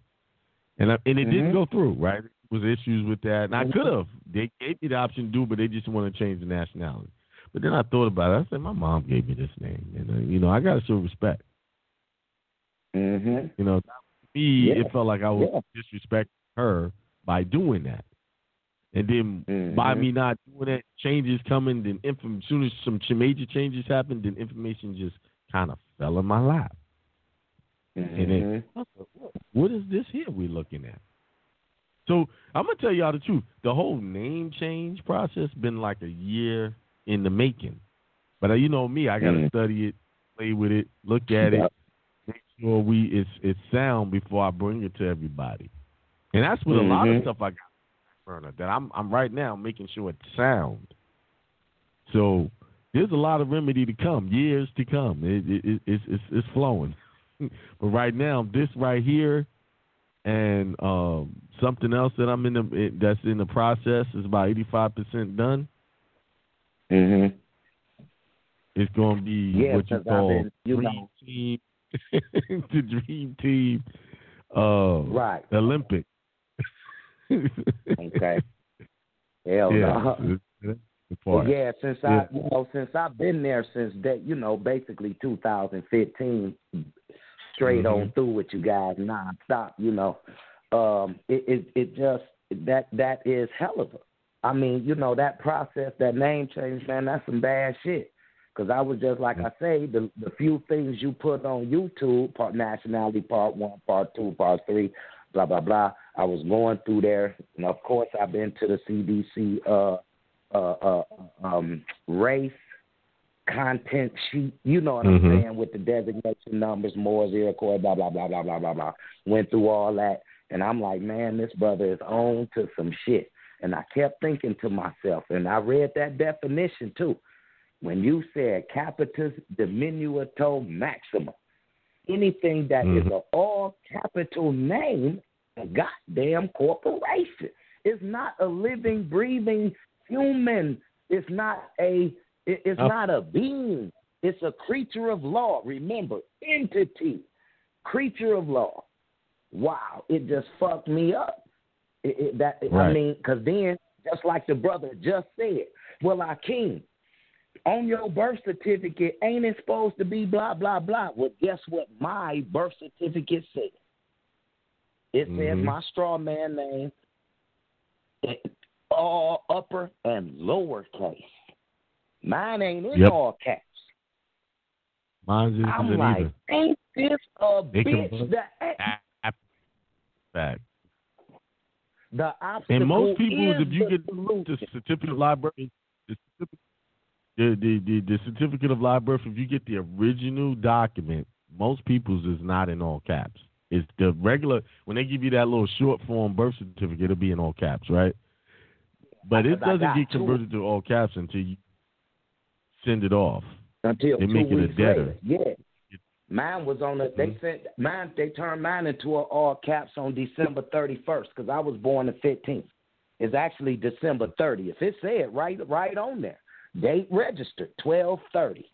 And I, and it didn't Mhm. go through, right? There was issues with that, and I could have. They gave me the option to do, but they just want to change the nationality. But then I thought about it. I said, my mom gave me this name, and uh, you know, I got to show respect. Mm-hmm. You know, me, Yeah. it felt like I was Yeah. disrespecting her by doing that. And then by Mhm. me not doing that, changes coming, then inform- as soon as some major changes happened, then information just kind of fell in my lap. And then, Mm-hmm. What- is this here we're looking at? So I'm gonna tell y'all the truth. The whole name change process been like a year in the making. But uh, you know me, I gotta Mhm. study it, play with it, look at it, sure we it's it's sound before I bring it to everybody. And that's with a lot of Mhm. stuff I got burner that I'm I'm right now making sure it's sound. So there's a lot of remedy to come, years to come. It, it, it, it's, it's it's flowing. but right now, this right here, and um, something else that I'm in the it, that's in the process is about 85 percent done. Mm-hmm. It's going to be Yeah, what you call been, you dream know- team, the dream team, uh, Right. Olympic. Okay. Hell yeah, no. it's- it's the Well, yeah, since Yeah. I, you know, since I've been there since that, you know, basically 2015, straight Mhm. on through with you guys nonstop. You know, um, it, it it just that that is hell of a. I mean, you know, that process, that name change, man, that's some bad shit. Because I was just like I say, the the few things you put on YouTube, part nationality, part one, part two, part three, blah blah blah. I was going through there, and of course, I've been to the CDC uh, uh, uh, um, race content sheet. You know what Mhm. I'm saying with the designation numbers, Moore's Iroquois, blah blah blah blah blah blah blah. Went through all that, and I'm like, man, this brother is on to some shit. And I kept thinking to myself, and I read that definition too. When you said capitis diminutio maxima, anything that is Mhm. an all capital name, a goddamn corporation. It's not a living, breathing human. It's not a. it- It's Oh. not a being. It's a creature of law. Remember, entity, creature of law. Wow, it just fucked me up. It, it, that I mean, because then, just like the brother just said, well, Akiem, on your birth certificate, ain't it supposed to be blah blah blah? Well, guess what? My birth certificate said. It said Mhm. my straw man name, all upper and lower case. Mine ain't in Yep. all caps. Mine isn't I'm either. like, ain't this a They bitch? The, Ah, Fact. the obstacle And most people, if you get the certificate of live the certificate, the, the, the, the certificate of live birth, if you get the original document, most people's is not in all caps. It's the regular when they give you that little short form birth certificate, it'll be in all caps, right? But it doesn't get converted to all caps until you send it off. until They make it a debtor. later. Yeah. Mine was on a. They Mhm. sent mine. They turned mine into a all caps on December thirty first because I was born the fifteenth. It's actually December thirtieth. It said right right on there. Date registered twelve thirty.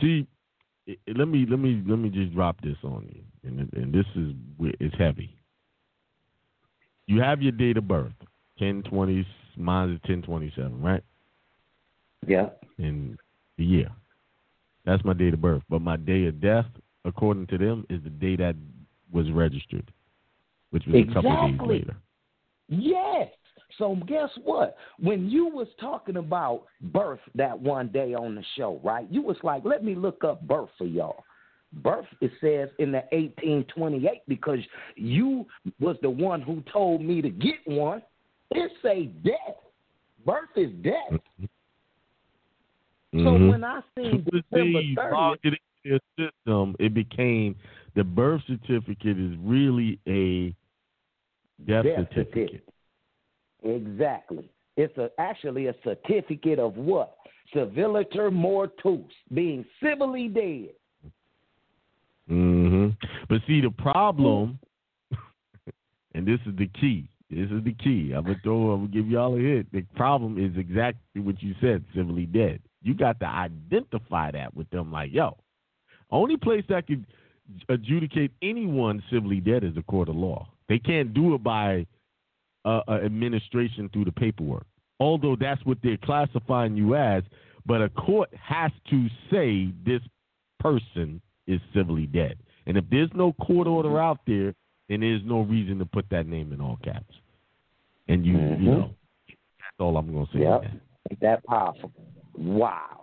See, let me let me let me just drop this on you, and and this is it's heavy. you have your date of birth, ten twenty. Mine is ten twenty seven, right? Yeah. In the year. That's my date of birth. But my day of death, according to them, is the day that was registered, which was a couple of days later. Yes. So guess what? When you was talking about birth that one day on the show, right? You was like, let me look up birth for y'all. Birth it says in the 1828 because you was the one who told me to get one. It say death. Birth is death. So Mhm. when I seen But December see, 30th, logged it system, it became the birth certificate is really a death, Death certificate. Exactly. It's a, actually a certificate of what? Civiliter mortuus, being civilly dead. hmm But see, the problem, and this is the key. This is the key. I'm gonna throw. I'm gonna give y'all a hit. The problem is exactly what you said. Civilly dead. You got to identify that with them. Like, yo, only place that could adjudicate anyone civilly dead is the court of law. They can't do it by uh, uh, administration through the paperwork. Although that's what they're classifying you as, but a court has to say this person is civilly dead. And if there's no court order out there, then there's no reason to put that name in all caps. And you, Mhm. you know, that's all I'm gonna say. Yep. man. Ain't that powerful? Wow.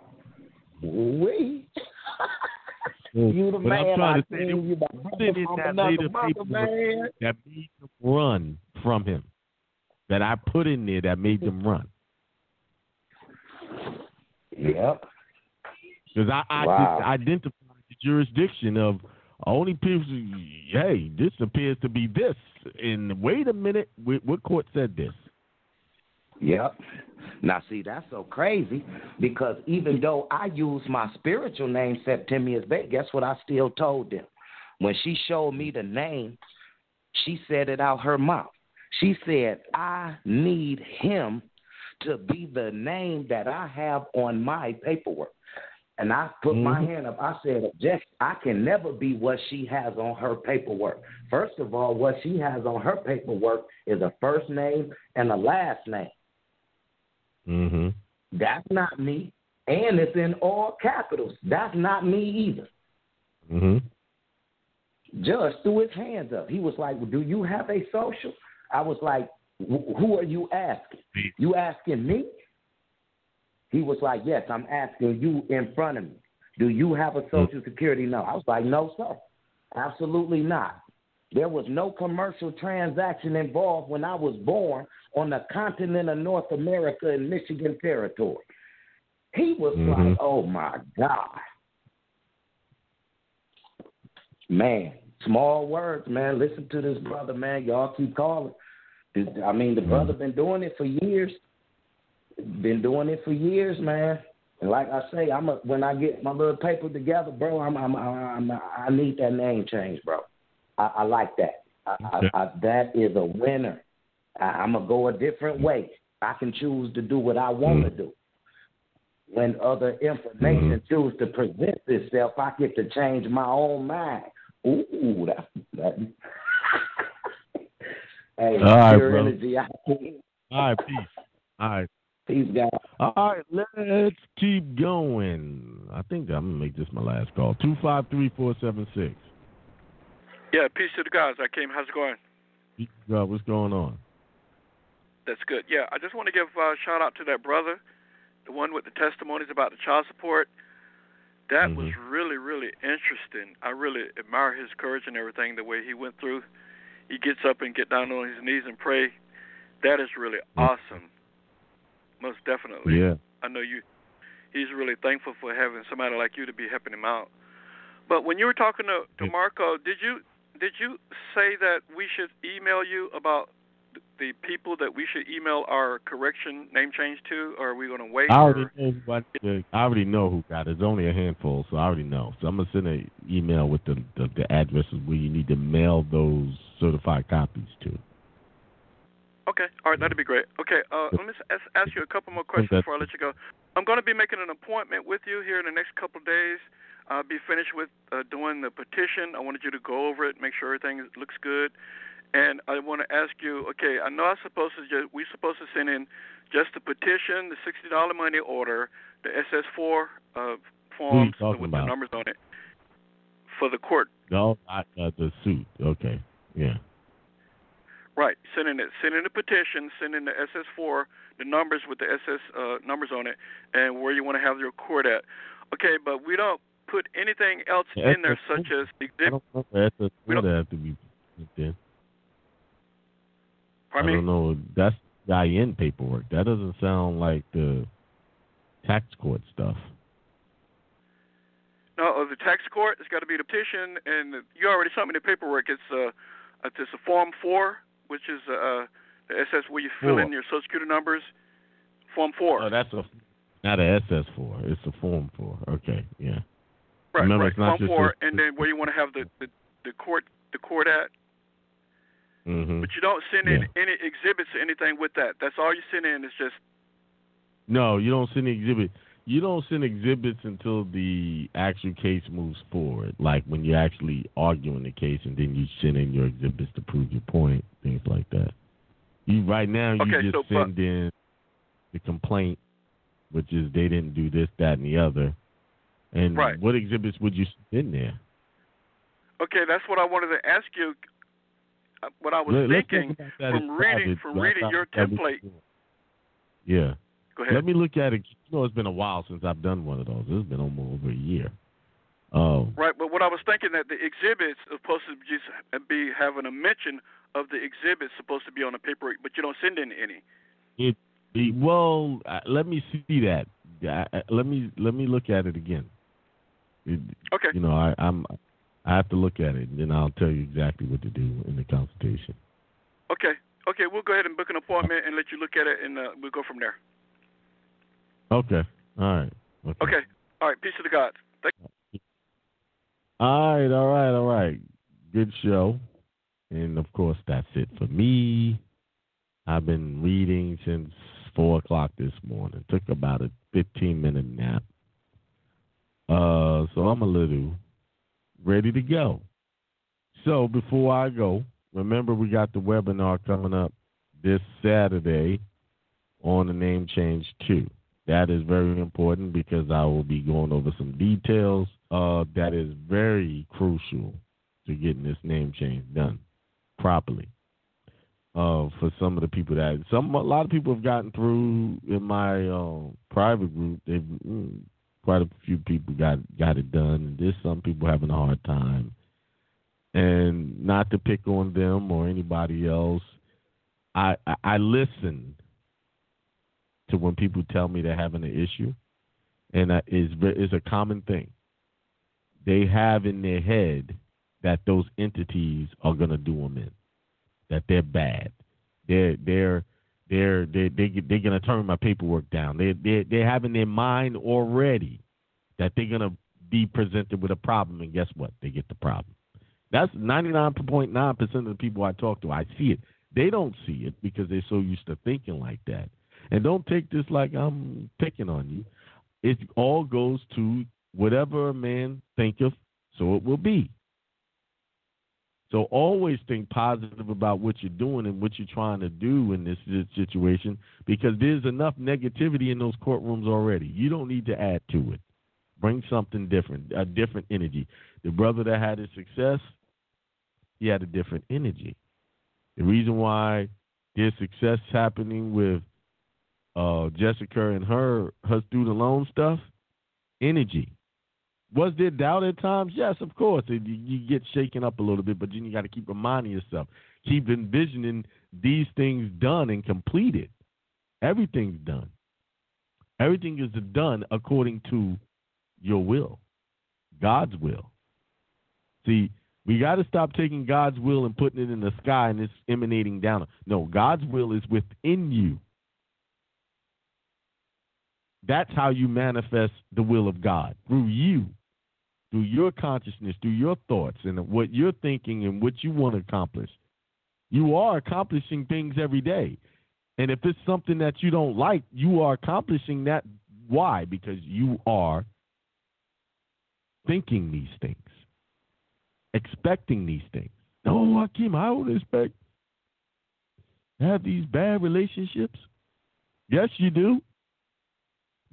We. you the But I'm trying to say, there was something in that later paperwork that made them run from him. That I put in there that made them run. Yep. Because I, I Wow. identified the jurisdiction of only people. Hey, this appears to be this. And wait a minute, what, what court said this? Yep. Now, see, that's so crazy because even though I use my spiritual name, Septimius Bey, guess what I still told them? When she showed me the name, she said it out her mouth. She said, I need him to be the name that I have on my paperwork. And I put my Mhm. hand up. I said, Jess, I can never be what she has on her paperwork. First of all, what she has on her paperwork is a first name and a last name. Mm-hmm. That's not me. And it's in all capitals. That's not me either. Mm-hmm. Judge threw his hands up. He was like, well, Do you have a social? I was like, Who are you asking? You asking me? He was like, Yes, I'm asking you in front of me. Do you have a social security number? I was like, No, sir. Absolutely not. There was no commercial transaction involved when I was born on the continent of North America in Michigan territory. He was Mhm. like, Oh my God. Man, small words, man. Listen to this brother, man. Y'all keep calling. I mean, the brother mm-hmm. been doing it for years. Been doing it for years, man. And like I say, I'm a, when I get my little paper together, bro. I'm, I'm, I'm, I need that name change, bro. I, I like that. I, I, I, that is a winner. I, I'm gonna go a different mm-hmm. way. I can choose to do what I want to mm-hmm. do. When other information choose to present itself, I get to change my own mind. Ooh, that, that. Hey, All right, bro. energy. All right, peace. All right. peace, guys. All right, let's keep going. I think I'm gonna make this my last call. Two five three four seven six. Yeah, peace to the guys. I came. How's it going? God, what's going on? That's good. Yeah, I just want to give a shout out to that brother, the one with the testimonies about the child support. That was mm-hmm. really, really interesting. I really admire his courage and everything, the way he went through. He gets up and get down on his knees and pray. That is really awesome. Most definitely. Yeah. I know you. He's really thankful for having somebody like you to be helping him out. But when you were talking to, to Marco, did you did you say that we should email you about the people that we should email our correction name change to, or are we going to wait? I already or- know who I, I already know who got it. It's only a handful, so I already know. So I'm gonna send an email with the, the the addresses where you need to mail those certified copies too. Okay, all right, that'd be great. Okay, uh, let me ask, ask you a couple more questions before I let you go. I'm going to be making an appointment with you here in the next couple of days. I'll be finished with uh, doing the petition. I wanted you to go over it, make sure everything looks good, And I want to ask you, okay, I know I'm supposed to just we supposed to send in just the petition, the sixty dollar money order, the SS four uh, forms with about? the numbers on it for the court. No, not uh, the suit. Okay, yeah. Right, sending it, sending the petition, sending the SS four, the numbers with the SS uh, numbers on it, and where you want to have your court at. Okay, but we don't put anything else Yeah, in there, SS4. such as I exhibit. don't know if that's would have to be in. Pardon I don't know. That's the IN paperwork. That doesn't sound like the tax court stuff. No, uh, the tax court. It's got to be the petition, and you already sent me the paperwork. It's uh, it's a form four, which is uh, the SS where you fill Four. in your social security numbers. Form four. Oh, that's a not a SS four. It's a form four. Okay, yeah. right, remember, right. it's not Form just four, and then where you want to have the, the the court the court at. hmm But you don't send in any exhibits or anything with that. That's all you send in is just No, you don't send exhibit. You don't send exhibits until the actual case moves forward. Like when you're actually arguing the case, and then you send in your exhibits to prove your point, things like that. You right now you Okay, just so, but- send in the complaint, which is they didn't do this, that, and the other. And Right. what exhibits would you send in there? okay. That's what I wanted to ask you. Uh, What I was Let- thinking from reading private. from reading your template. Yeah. Go ahead. Let me look at it. You know, it's been a while since I've done one of those. It's been almost over a year. Um, Right, but what I was thinking that the exhibits are supposed to just be having a mention of the exhibits supposed to be on the paper, but you don't send in any. It, it well, uh, let me see that. Uh, let me let me look at it again. It, Okay. You know, I, I'm I have to look at it, and then I'll tell you exactly what to do in the consultation. Okay, okay, we'll go ahead and book an appointment and let you look at it, and uh, we'll go from there. Okay. All right. Okay. Okay, all right, peace to the gods. Thank All right. All right. All right. Good show. And of course, that's it for me. I've been reading since four o'clock this morning. Took about a fifteen minute nap. Uh, so I'm a little ready to go. So before I go, remember we got the webinar coming up this Saturday on the name change too. That is very important because I will be going over some details uh, that is very crucial to getting this name change done properly. Uh, for some of the people that some a lot of people have gotten through in my uh, private group, they've mm, quite a few people got got it done, there's some people having a hard time. And not to pick on them or anybody else, I I, I listen to when people tell me they're having an issue, and is is a common thing. They have in their head that those entities are to do them in, that they're bad, they're they're they're they they they're to turn my paperwork down. They they they have in their mind already that they're to be presented with a problem, and guess what? They get the problem. That's ninety nine point nine percent of the people I talk to. I see it. They don't see it because they're so used to thinking like that. And don't take this like I'm picking on you. It all goes to whatever a man thinketh, so it will be. So always think positive about what you're doing and what you're trying to do in this situation because there's enough negativity in those courtrooms already. You don't need to add to it. Bring something different, a different energy. The brother that had his success, he had a different energy. The reason why there's success happening with uh, Jessica and her her student loan stuff, energy. Was there doubt at times? Yes, of course. It, you, get shaken up a little bit, but then you got to keep reminding yourself, keep envisioning these things done and completed. Everything's done. Everything is done according to your will, God's will. See, we got to stop taking God's will and putting it in the sky and it's emanating down. No, God's will is within you. That's how you manifest the will of God through you, through your consciousness, through your thoughts, and what you're thinking and what you want to accomplish. You are accomplishing things every day. And if it's something that you don't like, you are accomplishing that. Why? Because you are thinking these things, expecting these things. No, Hakeem, I don't expect have these bad relationships? Yes, you do.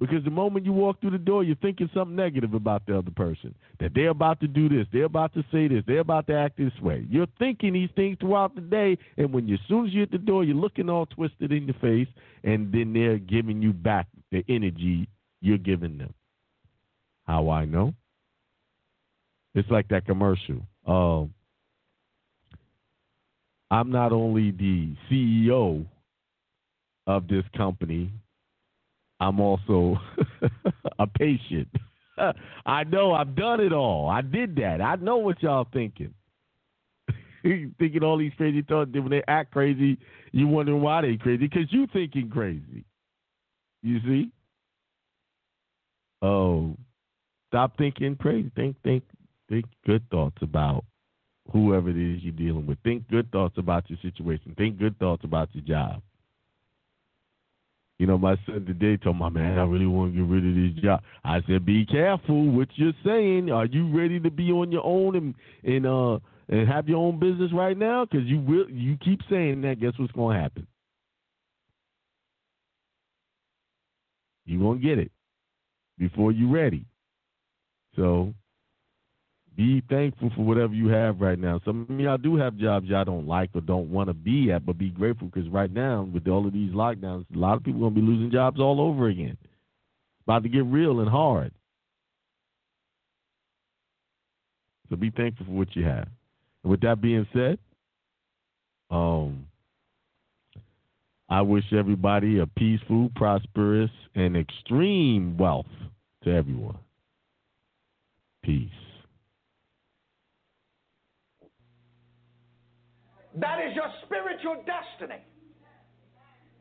Because the moment you walk through the door, you're thinking something negative about the other person. That they're about to do this, they're about to say this, they're about to act this way. You're thinking these things throughout the day, and when you, as soon as you hit the door, you're looking all twisted in your face, and then they're giving you back the energy you're giving them. How I know? It's like that commercial. Um, I'm not only the CEO of this company, I'm also a patient. I know I've done it all. I did that. I know what y'all thinking. thinking all these crazy thoughts. When they act crazy, you wondering why they crazy because you thinking crazy. You see? Oh, stop thinking crazy. Think, think, think good thoughts about whoever it is you're dealing with. Think good thoughts about your situation. Think good thoughts about your job. You know, my son today told my man, I really want to get rid of this job. I said, be careful what you're saying. Are you ready to be on your own and and uh and have your own business right now? Because you will. You keep saying that. Guess what's going to happen? You're gonna get it before you're ready. So be thankful for whatever you have right now. Some of y'all do have jobs y'all don't like or don't want to be at, but be grateful because right now, with all of these lockdowns, a lot of people are going to be losing jobs all over again. About to get real and hard. So be thankful for what you have. And with that being said, um, I wish everybody a peaceful, prosperous, and extreme wealth to everyone. Peace. That is your spiritual destiny.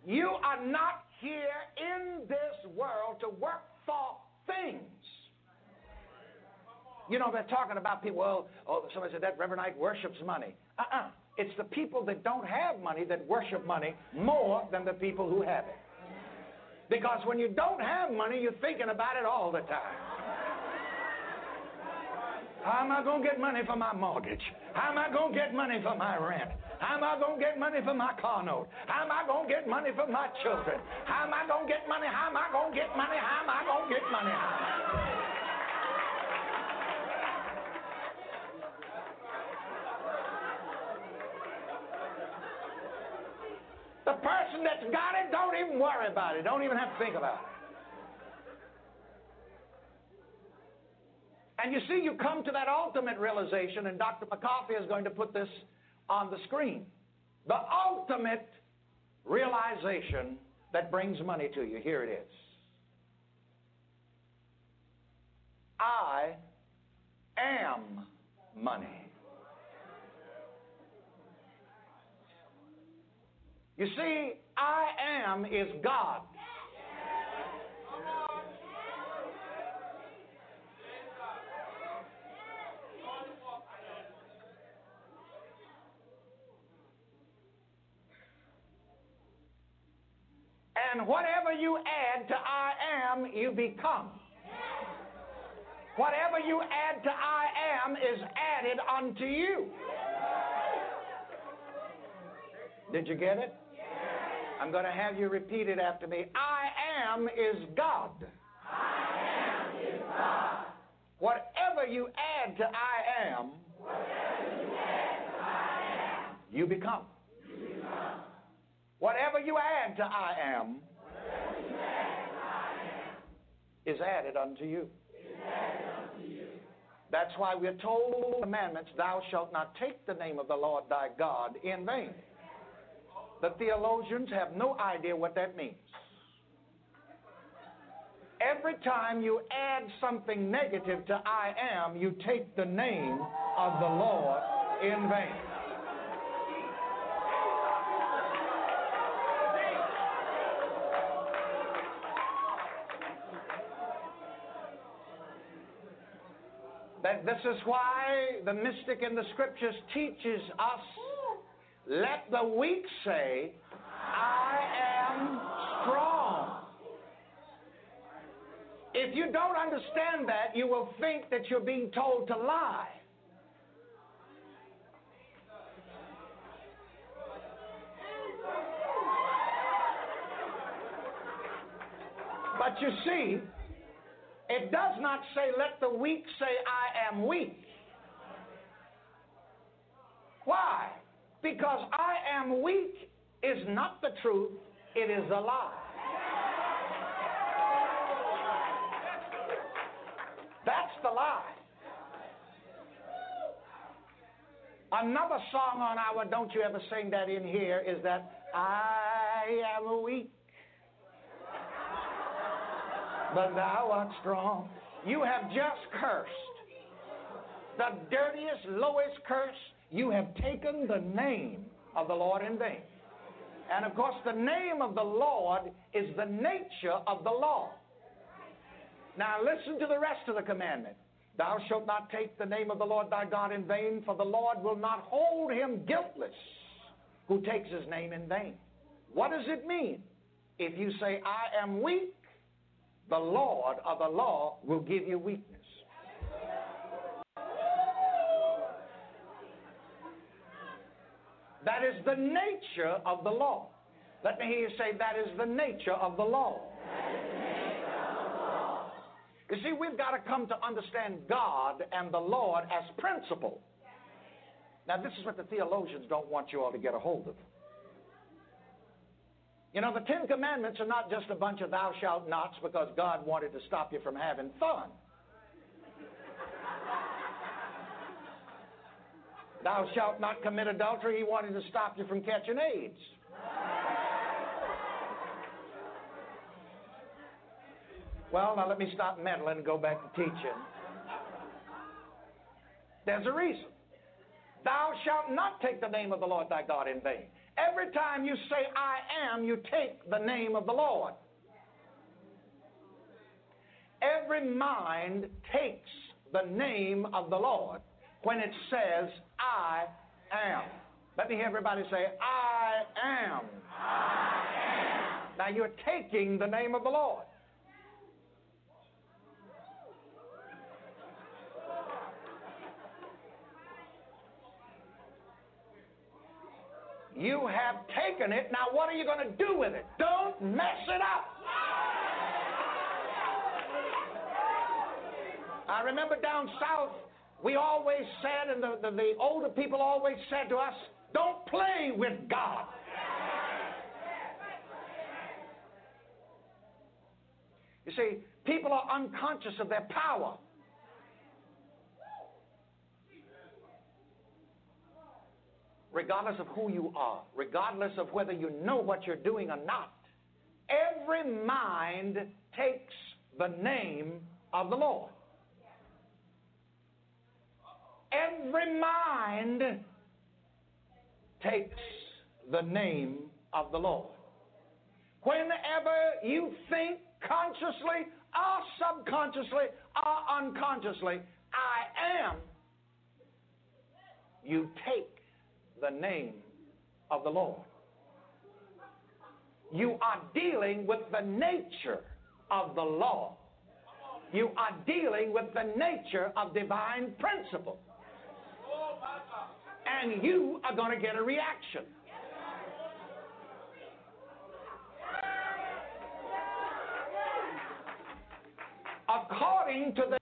You are not here in this world to work for things. You know, they're talking about people, well, oh, somebody said that Reverend Ike worships money. Uh uh It's the people that don't have money that worship money more than the people who have it. Because when you don't have money, you're thinking about it all the time. How am I going to get money for my mortgage? How am I going to get money for my rent? How am I going to get money for my car note? How am I going to get money for my children? How am I going to get money? How am I going to get money? How am I going to get money? The person that's got it, don't even worry about it. Don't even have to think about it. And you see, you come to that ultimate realization, and Dr. McCarthy is going to put this on the screen. The ultimate realization that brings money to you. Here it is. I am money. You see, I am is God. And whatever you add to I am, you become. Whatever you add to I am is added unto you. Did you get it? I'm going to have you repeat it after me. I am is God. I am is God. Whatever you add to I am, Whatever you add to I am, you become. Whatever you add to I am is added unto you. That's why we're told in the commandments, thou shalt not take the name of the Lord thy God in vain. The theologians have no idea what that means. Every time you add something negative to I am, you take the name of the Lord in vain. And this is why the mystic in the scriptures teaches us let the weak say, I am strong. If you don't understand that, you will think that you're being told to lie. But you see, it does not say, let the weak say, I am weak. Why? Because I am weak is not the truth, it is a lie. That's the lie. Another song on our Don't You Ever Sing That in Here is that I am weak, but thou art strong. You have just cursed. The dirtiest, lowest curse, you have taken the name of the Lord in vain. And of course, the name of the Lord is the nature of the law. Now, listen to the rest of the commandment. Thou shalt not take the name of the Lord thy God in vain, for the Lord will not hold him guiltless who takes his name in vain. What does it mean? If you say, I am weak, the Lord of the law will give you weakness. That is the nature of the law. Let me hear you say, that is the nature of the law. You see, we've got to come to understand God and the Lord as principle. Now, this is what the theologians don't want you all to get a hold of. You know, the Ten Commandments are not just a bunch of thou shalt nots because God wanted to stop you from having fun. thou shalt not commit adultery, He wanted to stop you from catching AIDS. Well, now let me stop meddling and go back to teaching. There's a reason. Thou shalt not take the name of the Lord thy God in vain. Every time you say, I am, you take the name of the Lord. Every mind takes the name of the Lord when it says, I am. Let me hear everybody say, I am. I am. Now you're taking the name of the Lord. You have taken it. Now, what are you going to do with it? Don't mess it up. I remember down south, we always said, and the, the, the older people always said to us, don't play with God. You see, people are unconscious of their power. Regardless of who you are, regardless of whether you know what you're doing or not, every mind takes the name of the Lord. Every mind takes the name of the Lord. Whenever you think consciously or subconsciously or unconsciously, I am, you take the name of the Lord. You are dealing with the nature of the law. You are dealing with the nature of divine principle. And you are going to get a reaction. According to the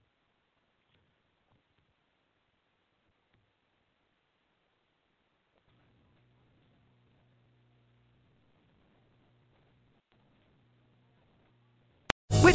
With